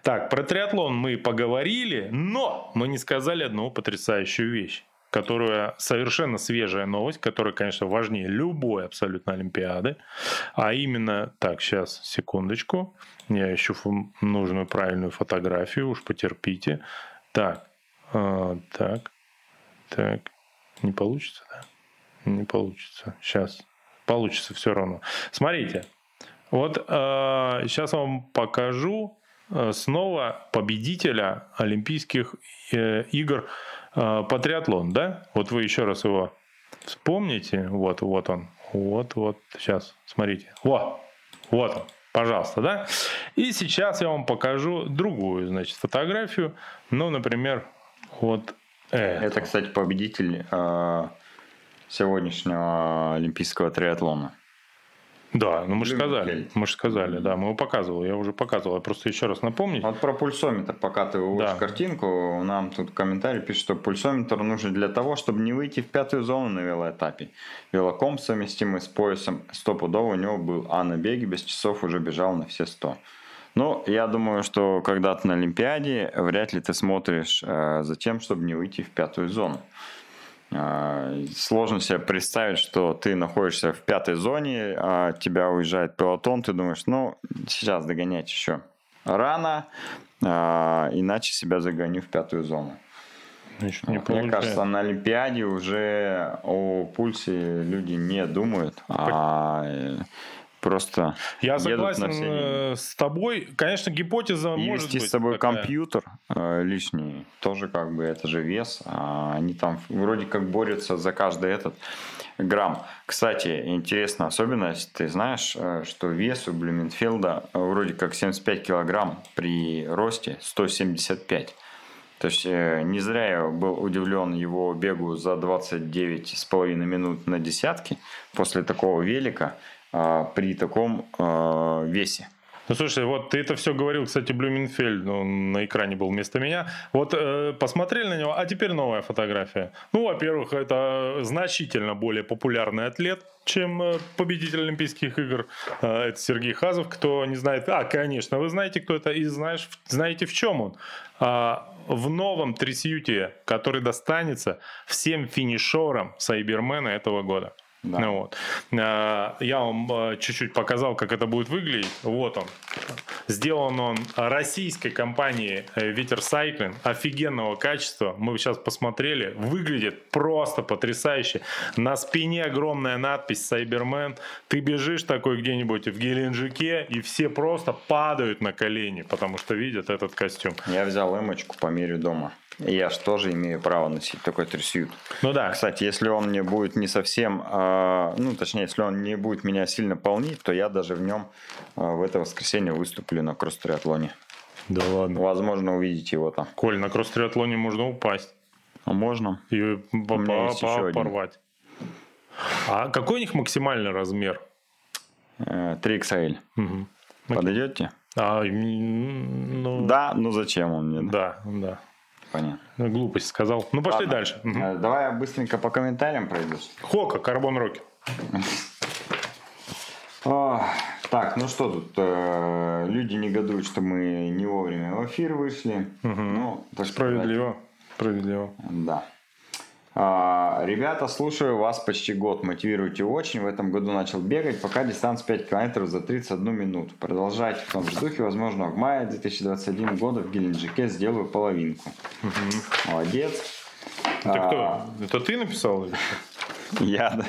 Так, про триатлон мы поговорили, но мы не сказали одну потрясающую вещь которая совершенно свежая новость, которая, конечно, важнее любой абсолютно Олимпиады. А именно, так, сейчас, секундочку, я ищу нужную правильную фотографию, уж потерпите. Так, э, так, так, не получится, да? Не получится. Сейчас получится все равно. Смотрите, вот э, сейчас вам покажу э, снова победителя Олимпийских э, игр по триатлон, да? Вот вы еще раз его вспомните. Вот, вот он. Вот, вот. Сейчас, смотрите. Вот, вот он. Пожалуйста, да? И сейчас я вам покажу другую, значит, фотографию. Ну, например, вот это. Это, кстати, победитель э, сегодняшнего олимпийского триатлона. Да, ну мы же сказали, мы же сказали, да, мы его показывали, я уже показывал, я просто еще раз напомню. Вот про пульсометр, пока ты выводишь да. картинку, нам тут комментарий пишет, что пульсометр нужен для того, чтобы не выйти в пятую зону на велоэтапе. Велоком совместимый с поясом стопудово у него был, а на беге без часов уже бежал на все сто. Ну, я думаю, что когда-то на Олимпиаде вряд ли ты смотришь э, за тем, чтобы не выйти в пятую зону. А, сложно себе представить, что ты находишься в пятой зоне, а тебя уезжает пилотон, ты думаешь, ну, сейчас догонять еще рано, а, иначе себя загоню в пятую зону. Значит, не Мне кажется, на Олимпиаде уже о пульсе люди не думают, а просто Я согласен э, с тобой. Конечно, гипотеза и может вести быть с собой такая. компьютер э, лишний, тоже как бы это же вес. А они там вроде как борются за каждый этот грамм. Кстати, интересная особенность, ты знаешь, э, что вес у Блюменфелда вроде как 75 килограмм при росте 175. То есть не зря я был удивлен его бегу за 29,5 минут на десятки после такого велика. А, при таком а, весе. Ну, слушай, вот ты это все говорил, кстати, Блюменфельд, ну, на экране был вместо меня. Вот э, посмотрели на него, а теперь новая фотография. Ну, во-первых, это значительно более популярный атлет, чем э, победитель Олимпийских игр. Э, это Сергей Хазов, кто не знает. А, конечно, вы знаете, кто это, и знаешь, знаете, в чем он. А, в новом трясюте, который достанется всем финишерам Сайбермена этого года. Да. Ну, вот. А, я вам а, чуть-чуть показал, как это будет выглядеть. Вот он. Сделан он российской компанией э, Ветер Сайклинг. Офигенного качества. Мы сейчас посмотрели. Выглядит просто потрясающе. На спине огромная надпись Сайбермен. Ты бежишь такой где-нибудь в Геленджике, и все просто падают на колени, потому что видят этот костюм. Я взял эмочку по мере дома. Я же тоже имею право носить такой трясют. Ну да. Кстати, если он мне будет не совсем, э, ну точнее, если он не будет меня сильно полнить, то я даже в нем э, в это воскресенье выступлю на кросс-триатлоне. Да ладно. Возможно, увидите его там. Коль, на кросс-триатлоне можно упасть. А можно. И по -по порвать. А какой у них максимальный размер? 3XL. Э, угу. Подойдете? А, ну... Да, ну зачем он мне? Да, да. Понятно. Глупость сказал. Ну, пошли Ладно. дальше. Э, Давай я быстренько по комментариям пройдусь. Хока, Карбон Рокет. Так, ну что тут? э, люди негодуют, что мы не вовремя в эфир вышли. Мгм. Ну, так сказать, Справедливо. Справедливо. Да. А, ребята, слушаю вас почти год. Мотивируете очень. В этом году начал бегать, пока дистанция 5 километров за 31 минуту. Продолжайте в том же духе. Возможно, в мае 2021 года в Геленджике сделаю половинку. Молодец. Это А, кто? Это ты написал? Я, да.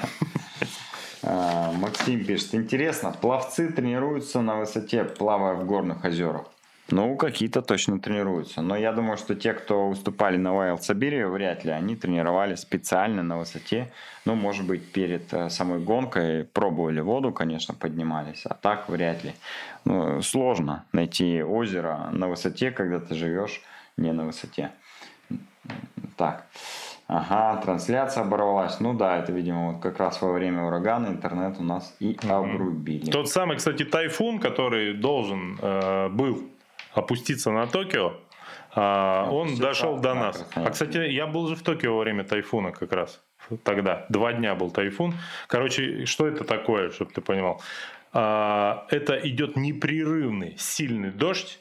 А, Максим пишет, интересно, пловцы тренируются на высоте, плавая в горных озерах? Ну, какие-то точно тренируются. Но я думаю, что те, кто выступали на Wild Siberia, вряд ли. Они тренировали специально на высоте. Ну, может быть, перед э, самой гонкой пробовали воду, конечно, поднимались. А так вряд ли. Ну, сложно найти озеро на высоте, когда ты живешь не на высоте. Так. Ага, трансляция оборвалась. Ну да, это, видимо, вот как раз во время урагана интернет у нас и обрубили. Тот самый, кстати, тайфун, который должен э, был опуститься на Токио, а, он дошел до нас. А, кстати, я был же в Токио во время тайфуна как раз. Тогда. Два дня был тайфун. Короче, что это такое, чтобы ты понимал? А, это идет непрерывный, сильный дождь.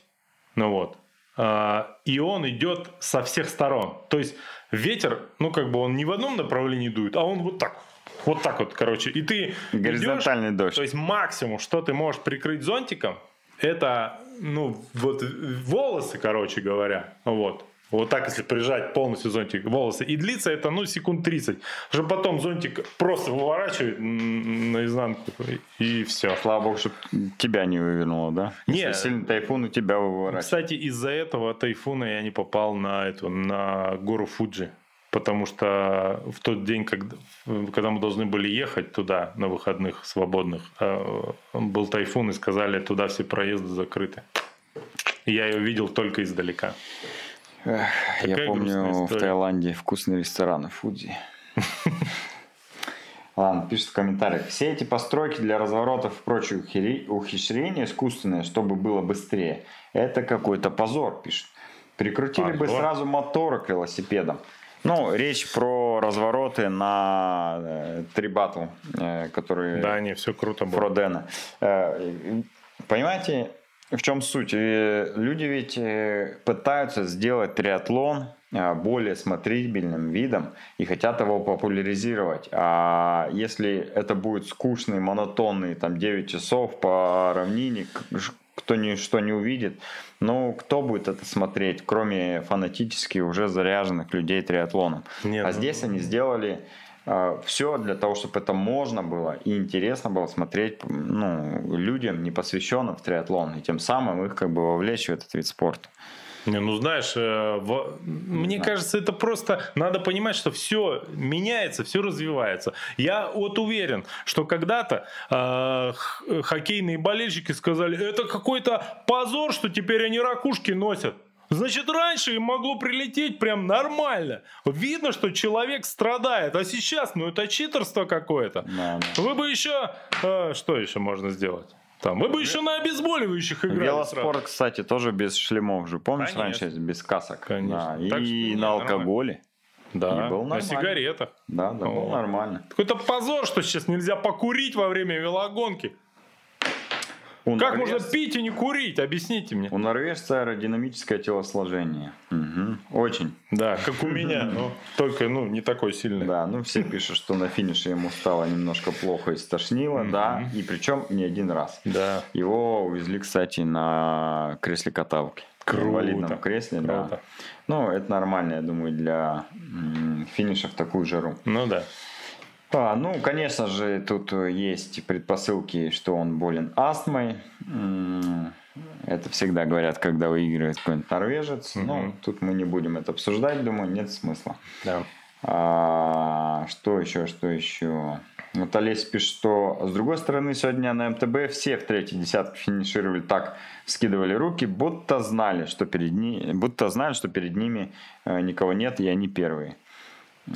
Ну вот. А, и он идет со всех сторон. То есть ветер, ну как бы он не в одном направлении дует, а он вот так. Вот так вот, короче. И ты идешь, Горизонтальный дождь. то есть максимум, что ты можешь прикрыть зонтиком, это, ну, вот волосы, короче говоря, вот. Вот так, если прижать полностью зонтик волосы. И длится это, ну, секунд 30. Уже потом зонтик просто выворачивает наизнанку, и все. Слава богу, чтобы тебя не вывернуло, да? Не. Если сильный тайфун, у тебя выворачивает. Кстати, из-за этого тайфуна я не попал на эту, на гору Фуджи. Потому что в тот день, когда, когда мы должны были ехать туда на выходных свободных, э, был тайфун и сказали, туда все проезды закрыты. И Я ее видел только издалека. Эх, я помню в. Таиланде вкусные рестораны Фудзи. Ладно, пишет в комментариях. Все эти постройки для разворотов и прочие ухищрения искусственные, чтобы было быстрее, это какой-то позор, пишет. Прикрутили бы Позор? сразу моторы к велосипедам. Ну, речь про развороты на э, три батл, э, которые Да, не, все круто было. Фродена. Э, Понимаете, в чем суть? Люди ведь пытаются сделать триатлон более смотрибельным видом и хотят его популяризировать. А если это будет скучный, монотонный, там 9 часов по равнине, кто ничто не увидит, ну, кто будет это смотреть, кроме фанатически уже заряженных людей триатлоном? Нет, а ну- здесь они сделали все для того, чтобы это можно было и интересно было смотреть ну, людям, не посвященным в триатлон, и тем самым их как бы вовлечь в этот вид спорта. Не, ну знаешь, э, во- мне знаю. кажется, это просто надо понимать, что все меняется, все развивается. Я вот уверен, что когда-то э, хоккейные болельщики сказали, это какой-то позор, что теперь они ракушки носят. Значит, раньше им могло прилететь прям нормально. Видно, что человек страдает. А сейчас, ну это читерство какое-то. Да, да. Вы бы еще... э, что еще можно сделать? Там, вы бы еще на обезболивающих играли. сразу. Велоспорт, кстати, тоже без шлемов же. Помнишь Конечно. раньше без касок? Конечно. Да, И на алкоголе. Да, И был на сигаретах. Да, да, был О. нормально. Какой-то позор, что сейчас нельзя покурить во время велогонки. У Как норвеж- можно пить и не курить? Объясните мне. У норвежца аэродинамическое телосложение. Мгм. Очень. Да, как у меня, но только ну не такой сильный. Да, ну все пишут, что на финише ему стало немножко плохо и стошнило, да, и причем не один раз. Да. Его увезли, кстати, на кресле каталки. Круто. Инвалидном кресле, да. Круто. Ну, это нормально, я думаю, для финиша в такую жару. Ну да. А, ну, конечно же, тут э, есть предпосылки, что он болен астмой. Это всегда говорят, когда выигрывает какой-нибудь норвежец. Но Мгм. тут мы не будем это обсуждать, думаю, нет смысла. Да. А, что еще, что еще? Вот Олесь пишет, что с другой стороны, сегодня на МТБ все в третьей десятке финишировали так, скидывали руки, будто знали, что перед, ни... будто знали, что перед ними э, никого нет, и они первые.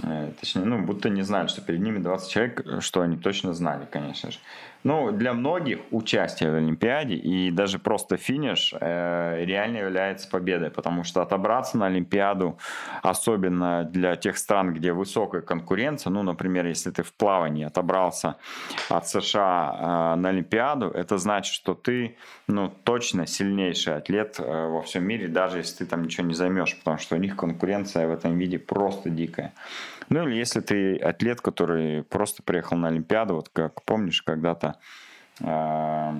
Э, точнее, ну, будто не знали, что перед ними 20 человек, что они точно знали, конечно же. Ну, для многих участие в Олимпиаде и даже просто финиш э, реально является победой, потому что отобраться на Олимпиаду, особенно для тех стран, где высокая конкуренция, ну, например, если ты в плавании отобрался от США э, на Олимпиаду, это значит, что ты, ну, точно сильнейший атлет э, во всем мире, даже если ты там ничего не займешь, потому что у них конкуренция в этом виде просто дикая. Ну или если ты атлет, который просто приехал на Олимпиаду, вот как помнишь, когда-то э,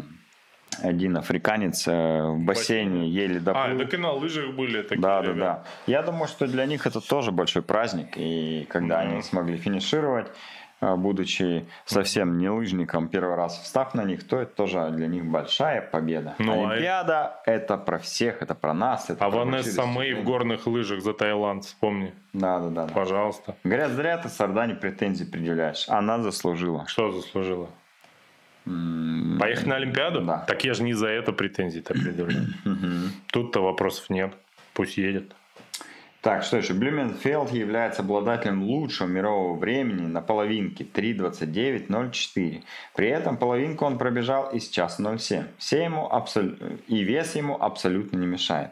один африканец э, в бассейне еле доплыл. А, так и на лыжах были такие Да, да, да. Я думаю, что для них это тоже большой праздник. И когда mm-hmm. они смогли финишировать, будучи совсем не лыжником, первый раз встав на них, то это тоже для них большая победа. Ну, а Олимпиада а... это про всех, это про нас. Это а про Ванесса Мэй в горных лыжах за Таиланд, вспомни. Да, да, да. Пожалуйста. Говорят, зря ты Сардане претензии предъявляешь. Она заслужила. Что заслужила? Поехать на Олимпиаду? Да. Так я же не за это претензии-то предъявляю. Тут-то вопросов нет. Пусть едет. Так, что еще? Блюменфелд является обладателем лучшего мирового времени на половинке 3.29.04. При этом половинку он пробежал из часа 07. Все ему абсол... И вес ему абсолютно не мешает.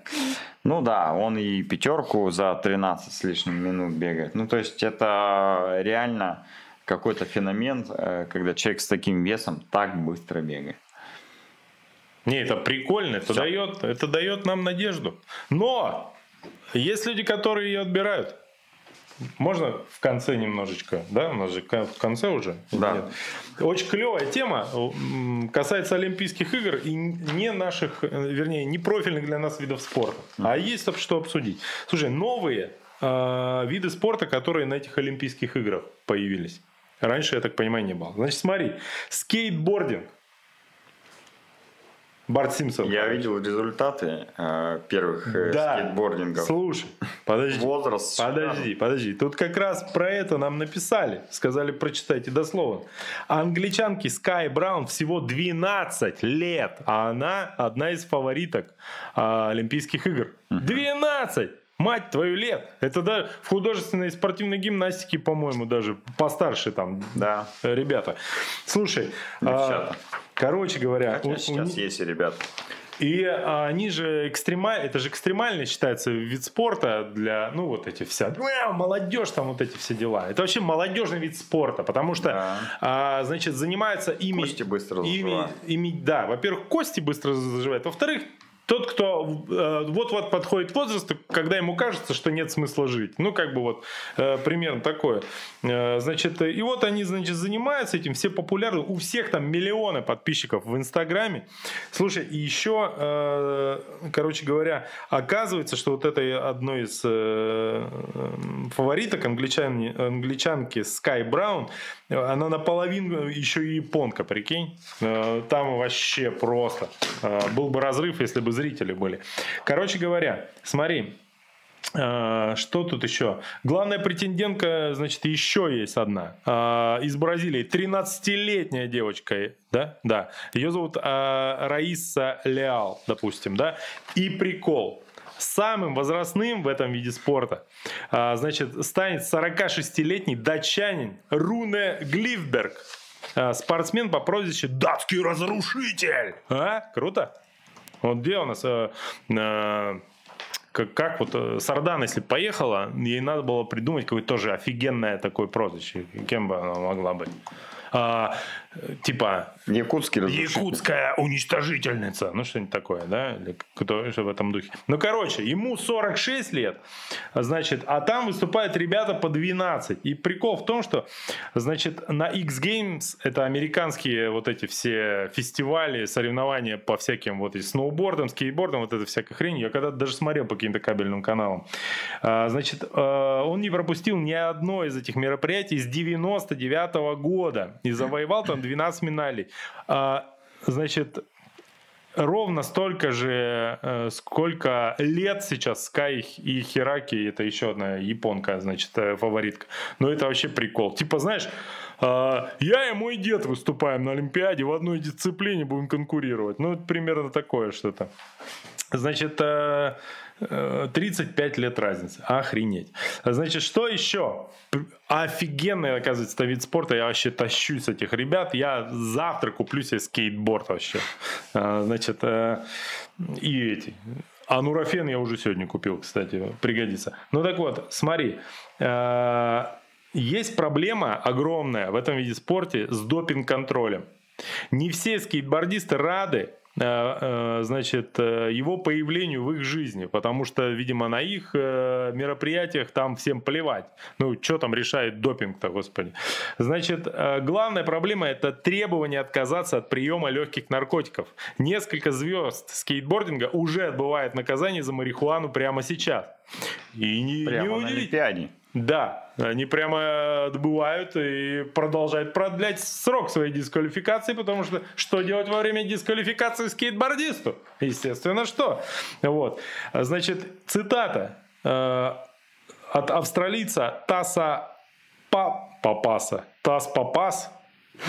Ну да, он и пятерку за 13 с лишним минут бегает. Ну то есть это реально какой-то феномен, э, когда человек с таким весом так быстро бегает. Не, это прикольно, это дает, это дает нам надежду. Но есть люди, которые ее отбирают. Можно в конце немножечко, да? У нас же в конце уже. Да. Нет. Очень клевая тема касается Олимпийских игр и не наших, вернее, не профильных для нас видов спорта. Mm-hmm. А есть что обсудить. Слушай, новые э, виды спорта, которые на этих Олимпийских играх появились. Раньше, я так понимаю, не было. Значит, смотри, скейтбординг – Барт Симпсон. Я видел результаты э, первых э, да. скейтбордингов. Слушай, подожди. Возраст. Подожди, подожди. Тут как раз про это нам написали. Сказали, прочитайте дословно. Англичанке Скай Браун всего 12 лет, а она одна из фавориток э, Олимпийских игр. 12! Мать твою лет! Это да, в художественной спортивной гимнастике, по-моему, даже постарше там да. ребята. Слушай, а, короче говоря... Хотя у, сейчас у... есть и ребята. И а, они же экстремально, это же экстремально считается вид спорта для, ну, вот эти вся, молодежь там вот эти все дела. Это вообще молодежный вид спорта, потому что, да. а, значит, занимаются ими... Кости быстро ими, ими, да, во-первых, кости быстро заживают, во-вторых, тот, кто э, вот-вот подходит возраст, когда ему кажется, что нет смысла жить. Ну, как бы вот э, примерно такое. Э, значит, и вот они, значит, занимаются этим, все популярны. У всех там миллионы подписчиков в Инстаграме. Слушай, и еще, короче говоря, оказывается, что вот этой одной из фавориток англичан, англичанки Sky Браун, она наполовину еще и японка, прикинь. Там вообще просто. Был бы разрыв, если бы зрители были. Короче говоря, смотри, э, что тут еще? Главная претендентка, значит, еще есть одна. Э, из Бразилии. 13-летняя девочка. Да? Да. Ее зовут э, Раиса Леал, допустим. Да? И прикол. Самым возрастным в этом виде спорта, значит, станет 46-летний датчанин Руне Глифберг. Спортсмен по прозвищу «Датский разрушитель». А? Круто? Вот где у нас... Э, э, как, как вот э, Сардан, если поехала, ей надо было придумать какое-то тоже офигенное такое прозвище. Кем бы она могла быть? А, типа Якутский Якутская уничтожительница, ну что-нибудь такое, да, или кто в этом духе. Ну, короче, ему 46 лет, значит, а там выступают ребята по 12. И прикол в том, что, значит, на X Games, это американские вот эти все фестивали, соревнования по всяким вот этим сноубордам, скейтбордам, вот эта всякая хрень, я когда-то даже смотрел по каким-то кабельным каналам. А, значит, а, он не пропустил ни одно из этих мероприятий с 99 -го года и завоевал там 12 медалей. А, значит, ровно столько же, э, сколько лет сейчас Скай и Хираки, это еще одна японка, значит, э, фаворитка. Но это вообще прикол. Типа, знаешь, а, я и мой дед выступаем на Олимпиаде, в одной дисциплине будем конкурировать. Ну, это примерно такое что-то. Значит, э, 35 лет разницы. Охренеть. Значит, что еще? Офигенный, оказывается, вид спорта. Я вообще тащусь этих ребят. Я завтра куплю себе скейтборд вообще. Значит, и эти. А нурофен я уже сегодня купил, кстати, пригодится. Ну так вот, смотри. Есть проблема огромная в этом виде спорта с допинг-контролем. Не все скейтбордисты рады Э, э, значит, э, его появлению в их жизни, потому что, видимо, на их мероприятиях там всем плевать. Ну, что там решает допинг-то, господи. Значит, главная проблема – это требование отказаться от приема легких наркотиков. Несколько звезд скейтбординга уже отбывают наказание за марихуану прямо сейчас. И не, прямо не Олимпиаде. Да, они прямо добывают и продолжают продлять срок своей дисквалификации, потому что что делать во время дисквалификации скейтбордисту? Естественно, что? Вот. Значит, цитата э, от австралийца Таса Папаса. Тас Папас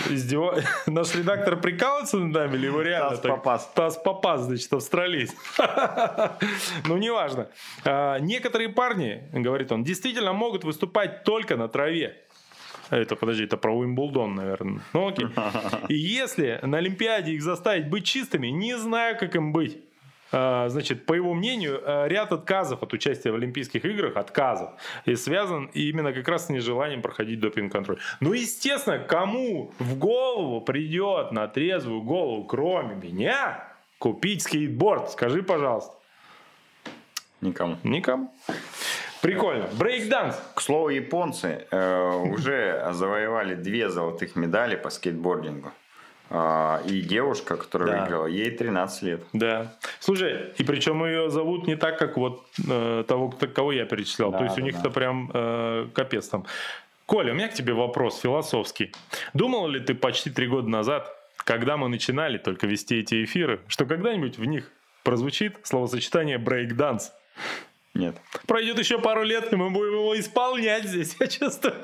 Издева... Наш редактор прикалывается над нами или его реально Тас так... Попас. Тас Попас, значит, австралиец. ну, неважно. А, некоторые парни, говорит он, действительно могут выступать только на траве. Это, подожди, это про Уимблдон, наверное. Ну, окей. И если на Олимпиаде их заставить быть чистыми, не знаю, как им быть. А, значит, по его мнению, а, ряд отказов от участия в Олимпийских играх, отказов, и связан именно как раз с нежеланием проходить допинг-контроль. Ну, естественно, кому в голову придет на трезвую голову, кроме меня, купить скейтборд? Скажи, пожалуйста. Никому. Никому. Прикольно. Брейкданс. К слову, японцы э, уже завоевали две золотых медали по скейтбордингу. А, и девушка, которая да. выиграла, ей 13 лет. Да. Слушай, и причем ее зовут не так, как вот э, того, кого я перечислял. Да, То есть да, у них это прям э, капец там. Коля, у меня к тебе вопрос философский. Думал ли ты почти три года назад, когда мы начинали только вести эти эфиры, что когда-нибудь в них прозвучит словосочетание брейкданс? Нет. Пройдет еще пару лет, и мы будем его исполнять здесь, я чувствую.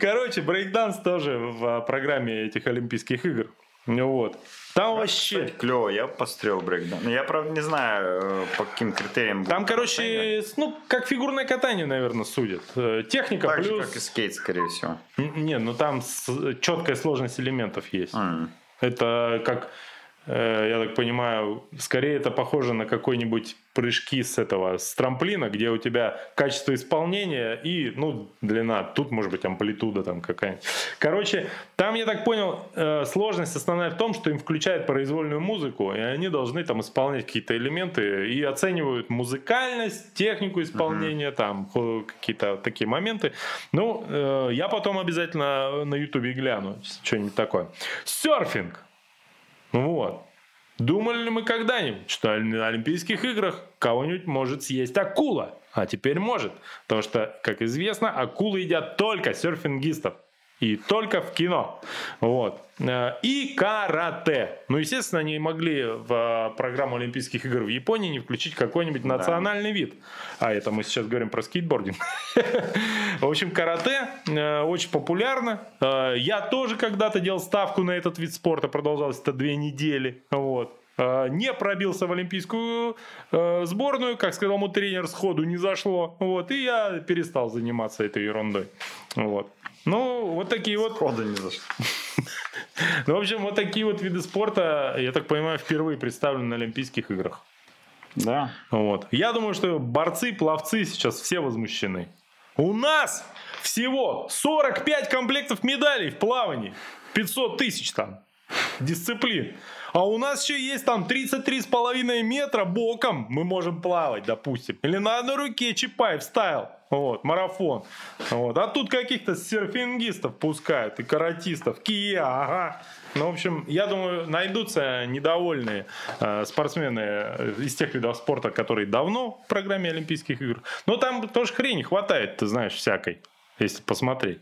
Короче, брейкданс тоже в а, программе этих Олимпийских игр. Вот. Там да, вообще... Кстати, клево, я посмотрел брейкданс. Я, правда, не знаю, э, по каким критериям... Там, короче, ну, как фигурное катание, наверное, судят. Э, техника так плюс... же, как и скейт, скорее всего. Не, ну там четкая сложность элементов есть. Mm. Это как Э, я так понимаю, скорее это похоже на какой-нибудь прыжки с этого, с трамплина, где у тебя качество исполнения и, ну, длина, тут может быть амплитуда там какая-нибудь. Короче, там, я так понял, э, сложность основная в том, что им включают произвольную музыку, и они должны там исполнять какие-то элементы и оценивают музыкальность, технику исполнения, uh-huh. там какие-то такие моменты. Ну, э, я потом обязательно на ютубе гляну, что-нибудь такое. Серфинг. Вот. Думали ли мы когда-нибудь, что на Олимпийских играх кого-нибудь может съесть акула? А теперь может. Потому что, как известно, акулы едят только серфингистов. И только в кино. Вот. Э, и карате. Ну, естественно, они могли в э, программу Олимпийских игр в Японии не включить какой-нибудь национальный да. вид. А это мы сейчас говорим про скейтбординг. В общем, карате э, очень популярно. Я тоже когда-то делал ставку на этот вид спорта. Продолжалось это две недели. Вот не пробился в олимпийскую сборную, как сказал мой тренер, сходу не зашло. Вот, и я перестал заниматься этой ерундой. Вот. Ну, вот такие вот... Сходу не зашло. Ну, в общем, вот такие вот виды спорта, я так понимаю, впервые представлены на Олимпийских играх. Да. Вот. Я думаю, что борцы, пловцы сейчас все возмущены. У нас всего 45 комплектов медалей в плавании. 500 тысяч там дисциплин. А у нас еще есть там 33,5 метра боком мы можем плавать, допустим. Или на одной руке Чапаев ставил. Вот, марафон. Вот. А тут каких-то серфингистов пускают и каратистов. Кия, ага. Ну, в общем, я думаю, найдутся недовольные э, спортсмены э, из тех видов спорта, которые давно в программе Олимпийских игр. Но там тоже хрени хватает, ты знаешь, всякой, если посмотреть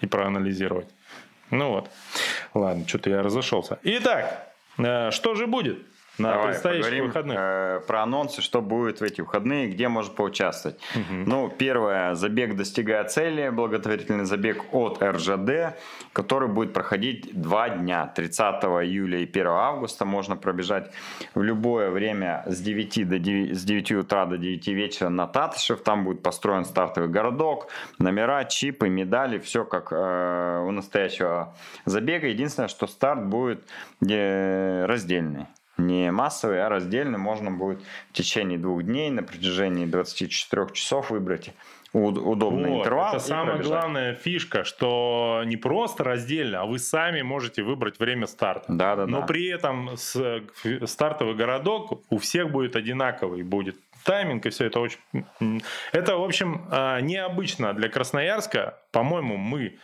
и проанализировать. Ну вот. Ладно, что-то я разошелся. Итак, что же будет? На Давай предстоящих выходных. э, про анонсы, что будет в эти выходные, где можно поучаствовать. Ну, первое, забег достигая цели, благотворительный забег от РЖД, который будет проходить два дня, 30 июля и 1 августа. Можно пробежать в любое время с 9, до 9, с 9 утра до 9 вечера на Татышев. Там будет построен стартовый городок, номера, чипы, медали, все как э, у настоящего забега. Единственное, что старт будет э, раздельный. Не массовый, а раздельный. Можно будет в течение двух дней на протяжении 24 часов выбрать уд- удобный Вот, интервал. это самая пробежать. главная фишка, что не просто раздельно, а вы сами можете выбрать время старта. Да, да, Но да. при этом с- стартовый городок у всех будет одинаковый, будет тайминг и все это очень... Это, в общем, а, необычно для Красноярска. По-моему, мы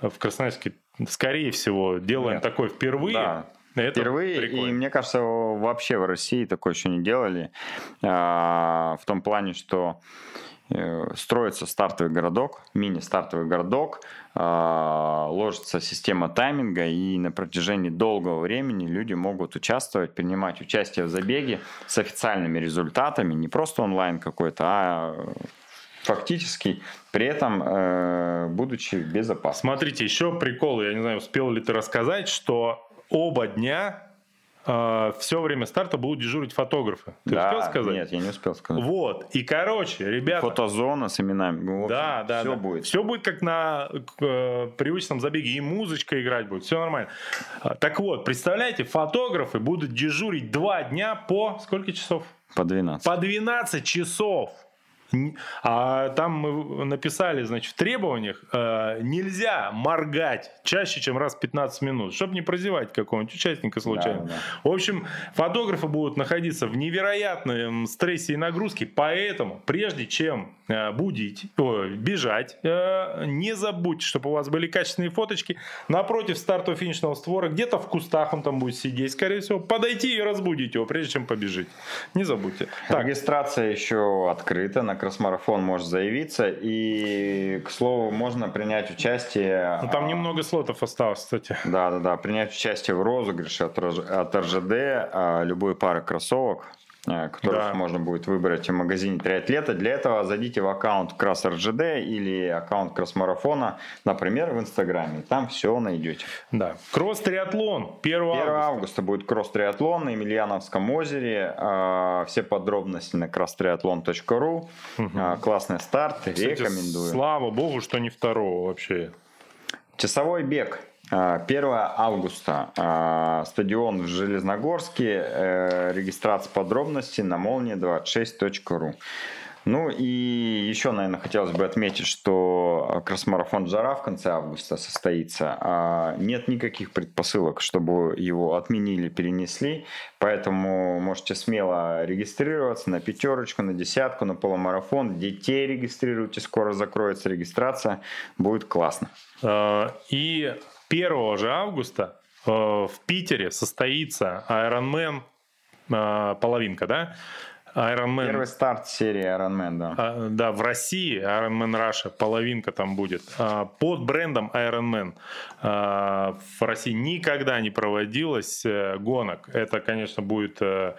в Красноярске, скорее всего, делаем Нет. такое впервые. Да. Это Впервые, прикольно. и мне кажется, вообще в России такое еще не делали. А, В том плане, что э, строится стартовый городок, мини-стартовый городок, а, ложится система тайминга, и на протяжении долгого времени люди могут участвовать, принимать участие в забеге с официальными результатами, не просто онлайн какой-то, а фактически при этом э, будучи в безопасности. Смотрите, еще прикол, я не знаю, успел ли ты рассказать, что оба дня все время старта будут дежурить фотографы. Ты Да, успел сказать? Нет, я не успел сказать. Вот. И, короче, ребята... Фотозона с именами. В общем, Да, да, Все да. будет. Все будет как на э, привычном забеге. И музычка играть будет. Все нормально. А, Так вот, представляете, фотографы будут дежурить два дня по сколько часов? По 12. По 12 часов. А там мы написали, значит, в требованиях э, нельзя моргать чаще, чем раз в 15 минут, чтобы не прозевать какого-нибудь участника случайно. Да, да. В общем, фотографы будут находиться в невероятном стрессе и нагрузке, поэтому прежде чем э, будить, ой, бежать, э, не забудьте, чтобы у вас были качественные фоточки. Напротив стартового финишного створа, где-то в кустах он там будет сидеть, скорее всего. Подойти и разбудить его, прежде чем побежите. Не забудьте. Так, Регистрация еще открыта. На кросс-марафон может заявиться. И, к слову, можно принять участие... ну, там а, немного слотов осталось, кстати. Да, да, да. Принять участие в розыгрыше от, от РЖД а, любой пары кроссовок, которых Да. можно будет выбрать в магазине Триатлета. Для этого зайдите в аккаунт Кросс РЖД или аккаунт Кросс-марафона, например, в Инстаграме. Там все найдете. Да. Кросс-триатлон 1 1 августа. августа будет кросс-триатлон на Емельяновском озере. А, Все подробности на crosstriathlon.ru. А, Классный старт, Кстати, рекомендую. Слава богу, что не второго вообще. Часовой бег. А, 1 августа. А, Стадион в Железногорске. Э, Регистрация подробностей на молния26.ру. Ну и еще, наверное, хотелось бы отметить, что кросс-марафон Жара в конце августа состоится. А Нет никаких предпосылок, чтобы его отменили, перенесли. Поэтому можете смело регистрироваться на пятерочку, на десятку, на полумарафон. Детей регистрируйте, скоро закроется регистрация. Будет классно. И 1 же августа э, в Питере состоится Ironman э, половинка, да? Ironman, Первый старт серии Ironman, да. а, да, в России Ironman Russia половинка там будет А, под брендом Ironman. А, В России никогда не проводилось э, гонок. Это, конечно, будет э,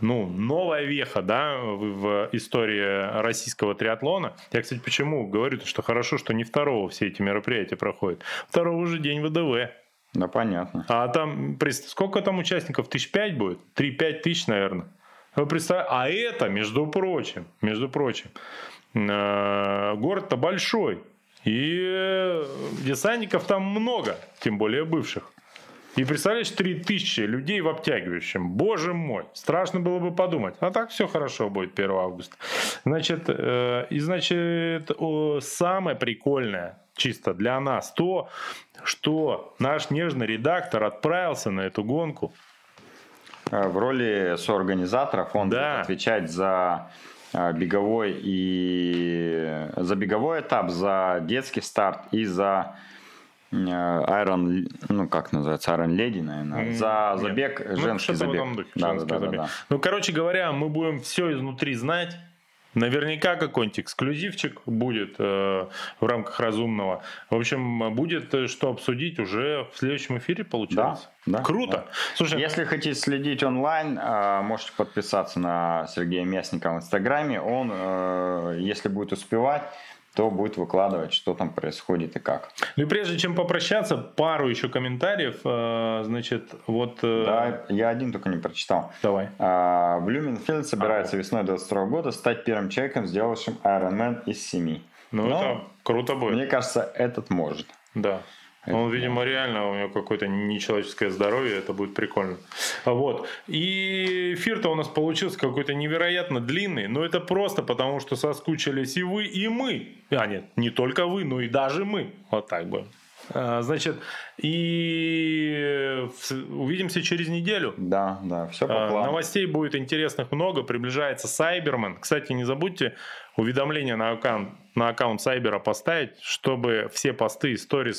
ну, новая веха, да, в, в истории российского триатлона. Я, кстати, почему говорю, что хорошо, что не второго все эти мероприятия проходят. Второго уже день ВДВ. Да, понятно. А там, сколько там участников? Тысяч пять будет? Три-пять тысяч, наверное. Вы представляете? А это, между прочим, между прочим, э, город-то большой. И э, десантников там много, тем более бывших. И представляешь, 3000 людей в обтягивающем. Боже мой, страшно было бы подумать. А так все хорошо будет 1 августа. Значит, э, и значит, самое прикольное чисто для нас то, что наш нежный редактор отправился на эту гонку. Э, В роли соорганизаторов он Да. будет отвечать за э, беговой и за беговой этап, за детский старт и за э, Iron, ну как называется, Iron Lady, наверное, за нет. забег, Ну, женский в забег. духе, Да, женский да, да, забег. да, да. Ну, короче говоря, мы будем все изнутри знать. Наверняка какой-нибудь эксклюзивчик будет э, в рамках разумного. В общем, будет э, что обсудить уже в следующем эфире, получается. Да, да, Круто. Да. Слушай, если хотите следить онлайн, э, можете подписаться на Сергея Местника в Инстаграме. Он, э, если будет успевать, то будет выкладывать, что там происходит и как. Ну и прежде чем попрощаться, пару еще комментариев. Э, значит, вот... Э, да, я один только не прочитал. Давай. Блюменфилд собирается а, весной 22 года стать первым человеком, сделавшим Ironman из семи. Ну, Но, это круто будет. Мне кажется, этот может. Да. Он, видимо, реально у него какое-то нечеловеческое здоровье, это будет прикольно. Вот. И эфир-то у нас получился какой-то невероятно длинный, но это просто потому, что соскучились и вы, и мы. А нет, не только вы, но и даже мы. Вот так бы. А, значит, и увидимся через неделю. Да, да, все по а, плану. Новостей будет интересных много, приближается Сайбермен. Кстати, не забудьте уведомления на аккаунт, на аккаунт Сайбера поставить, чтобы все посты и сторисы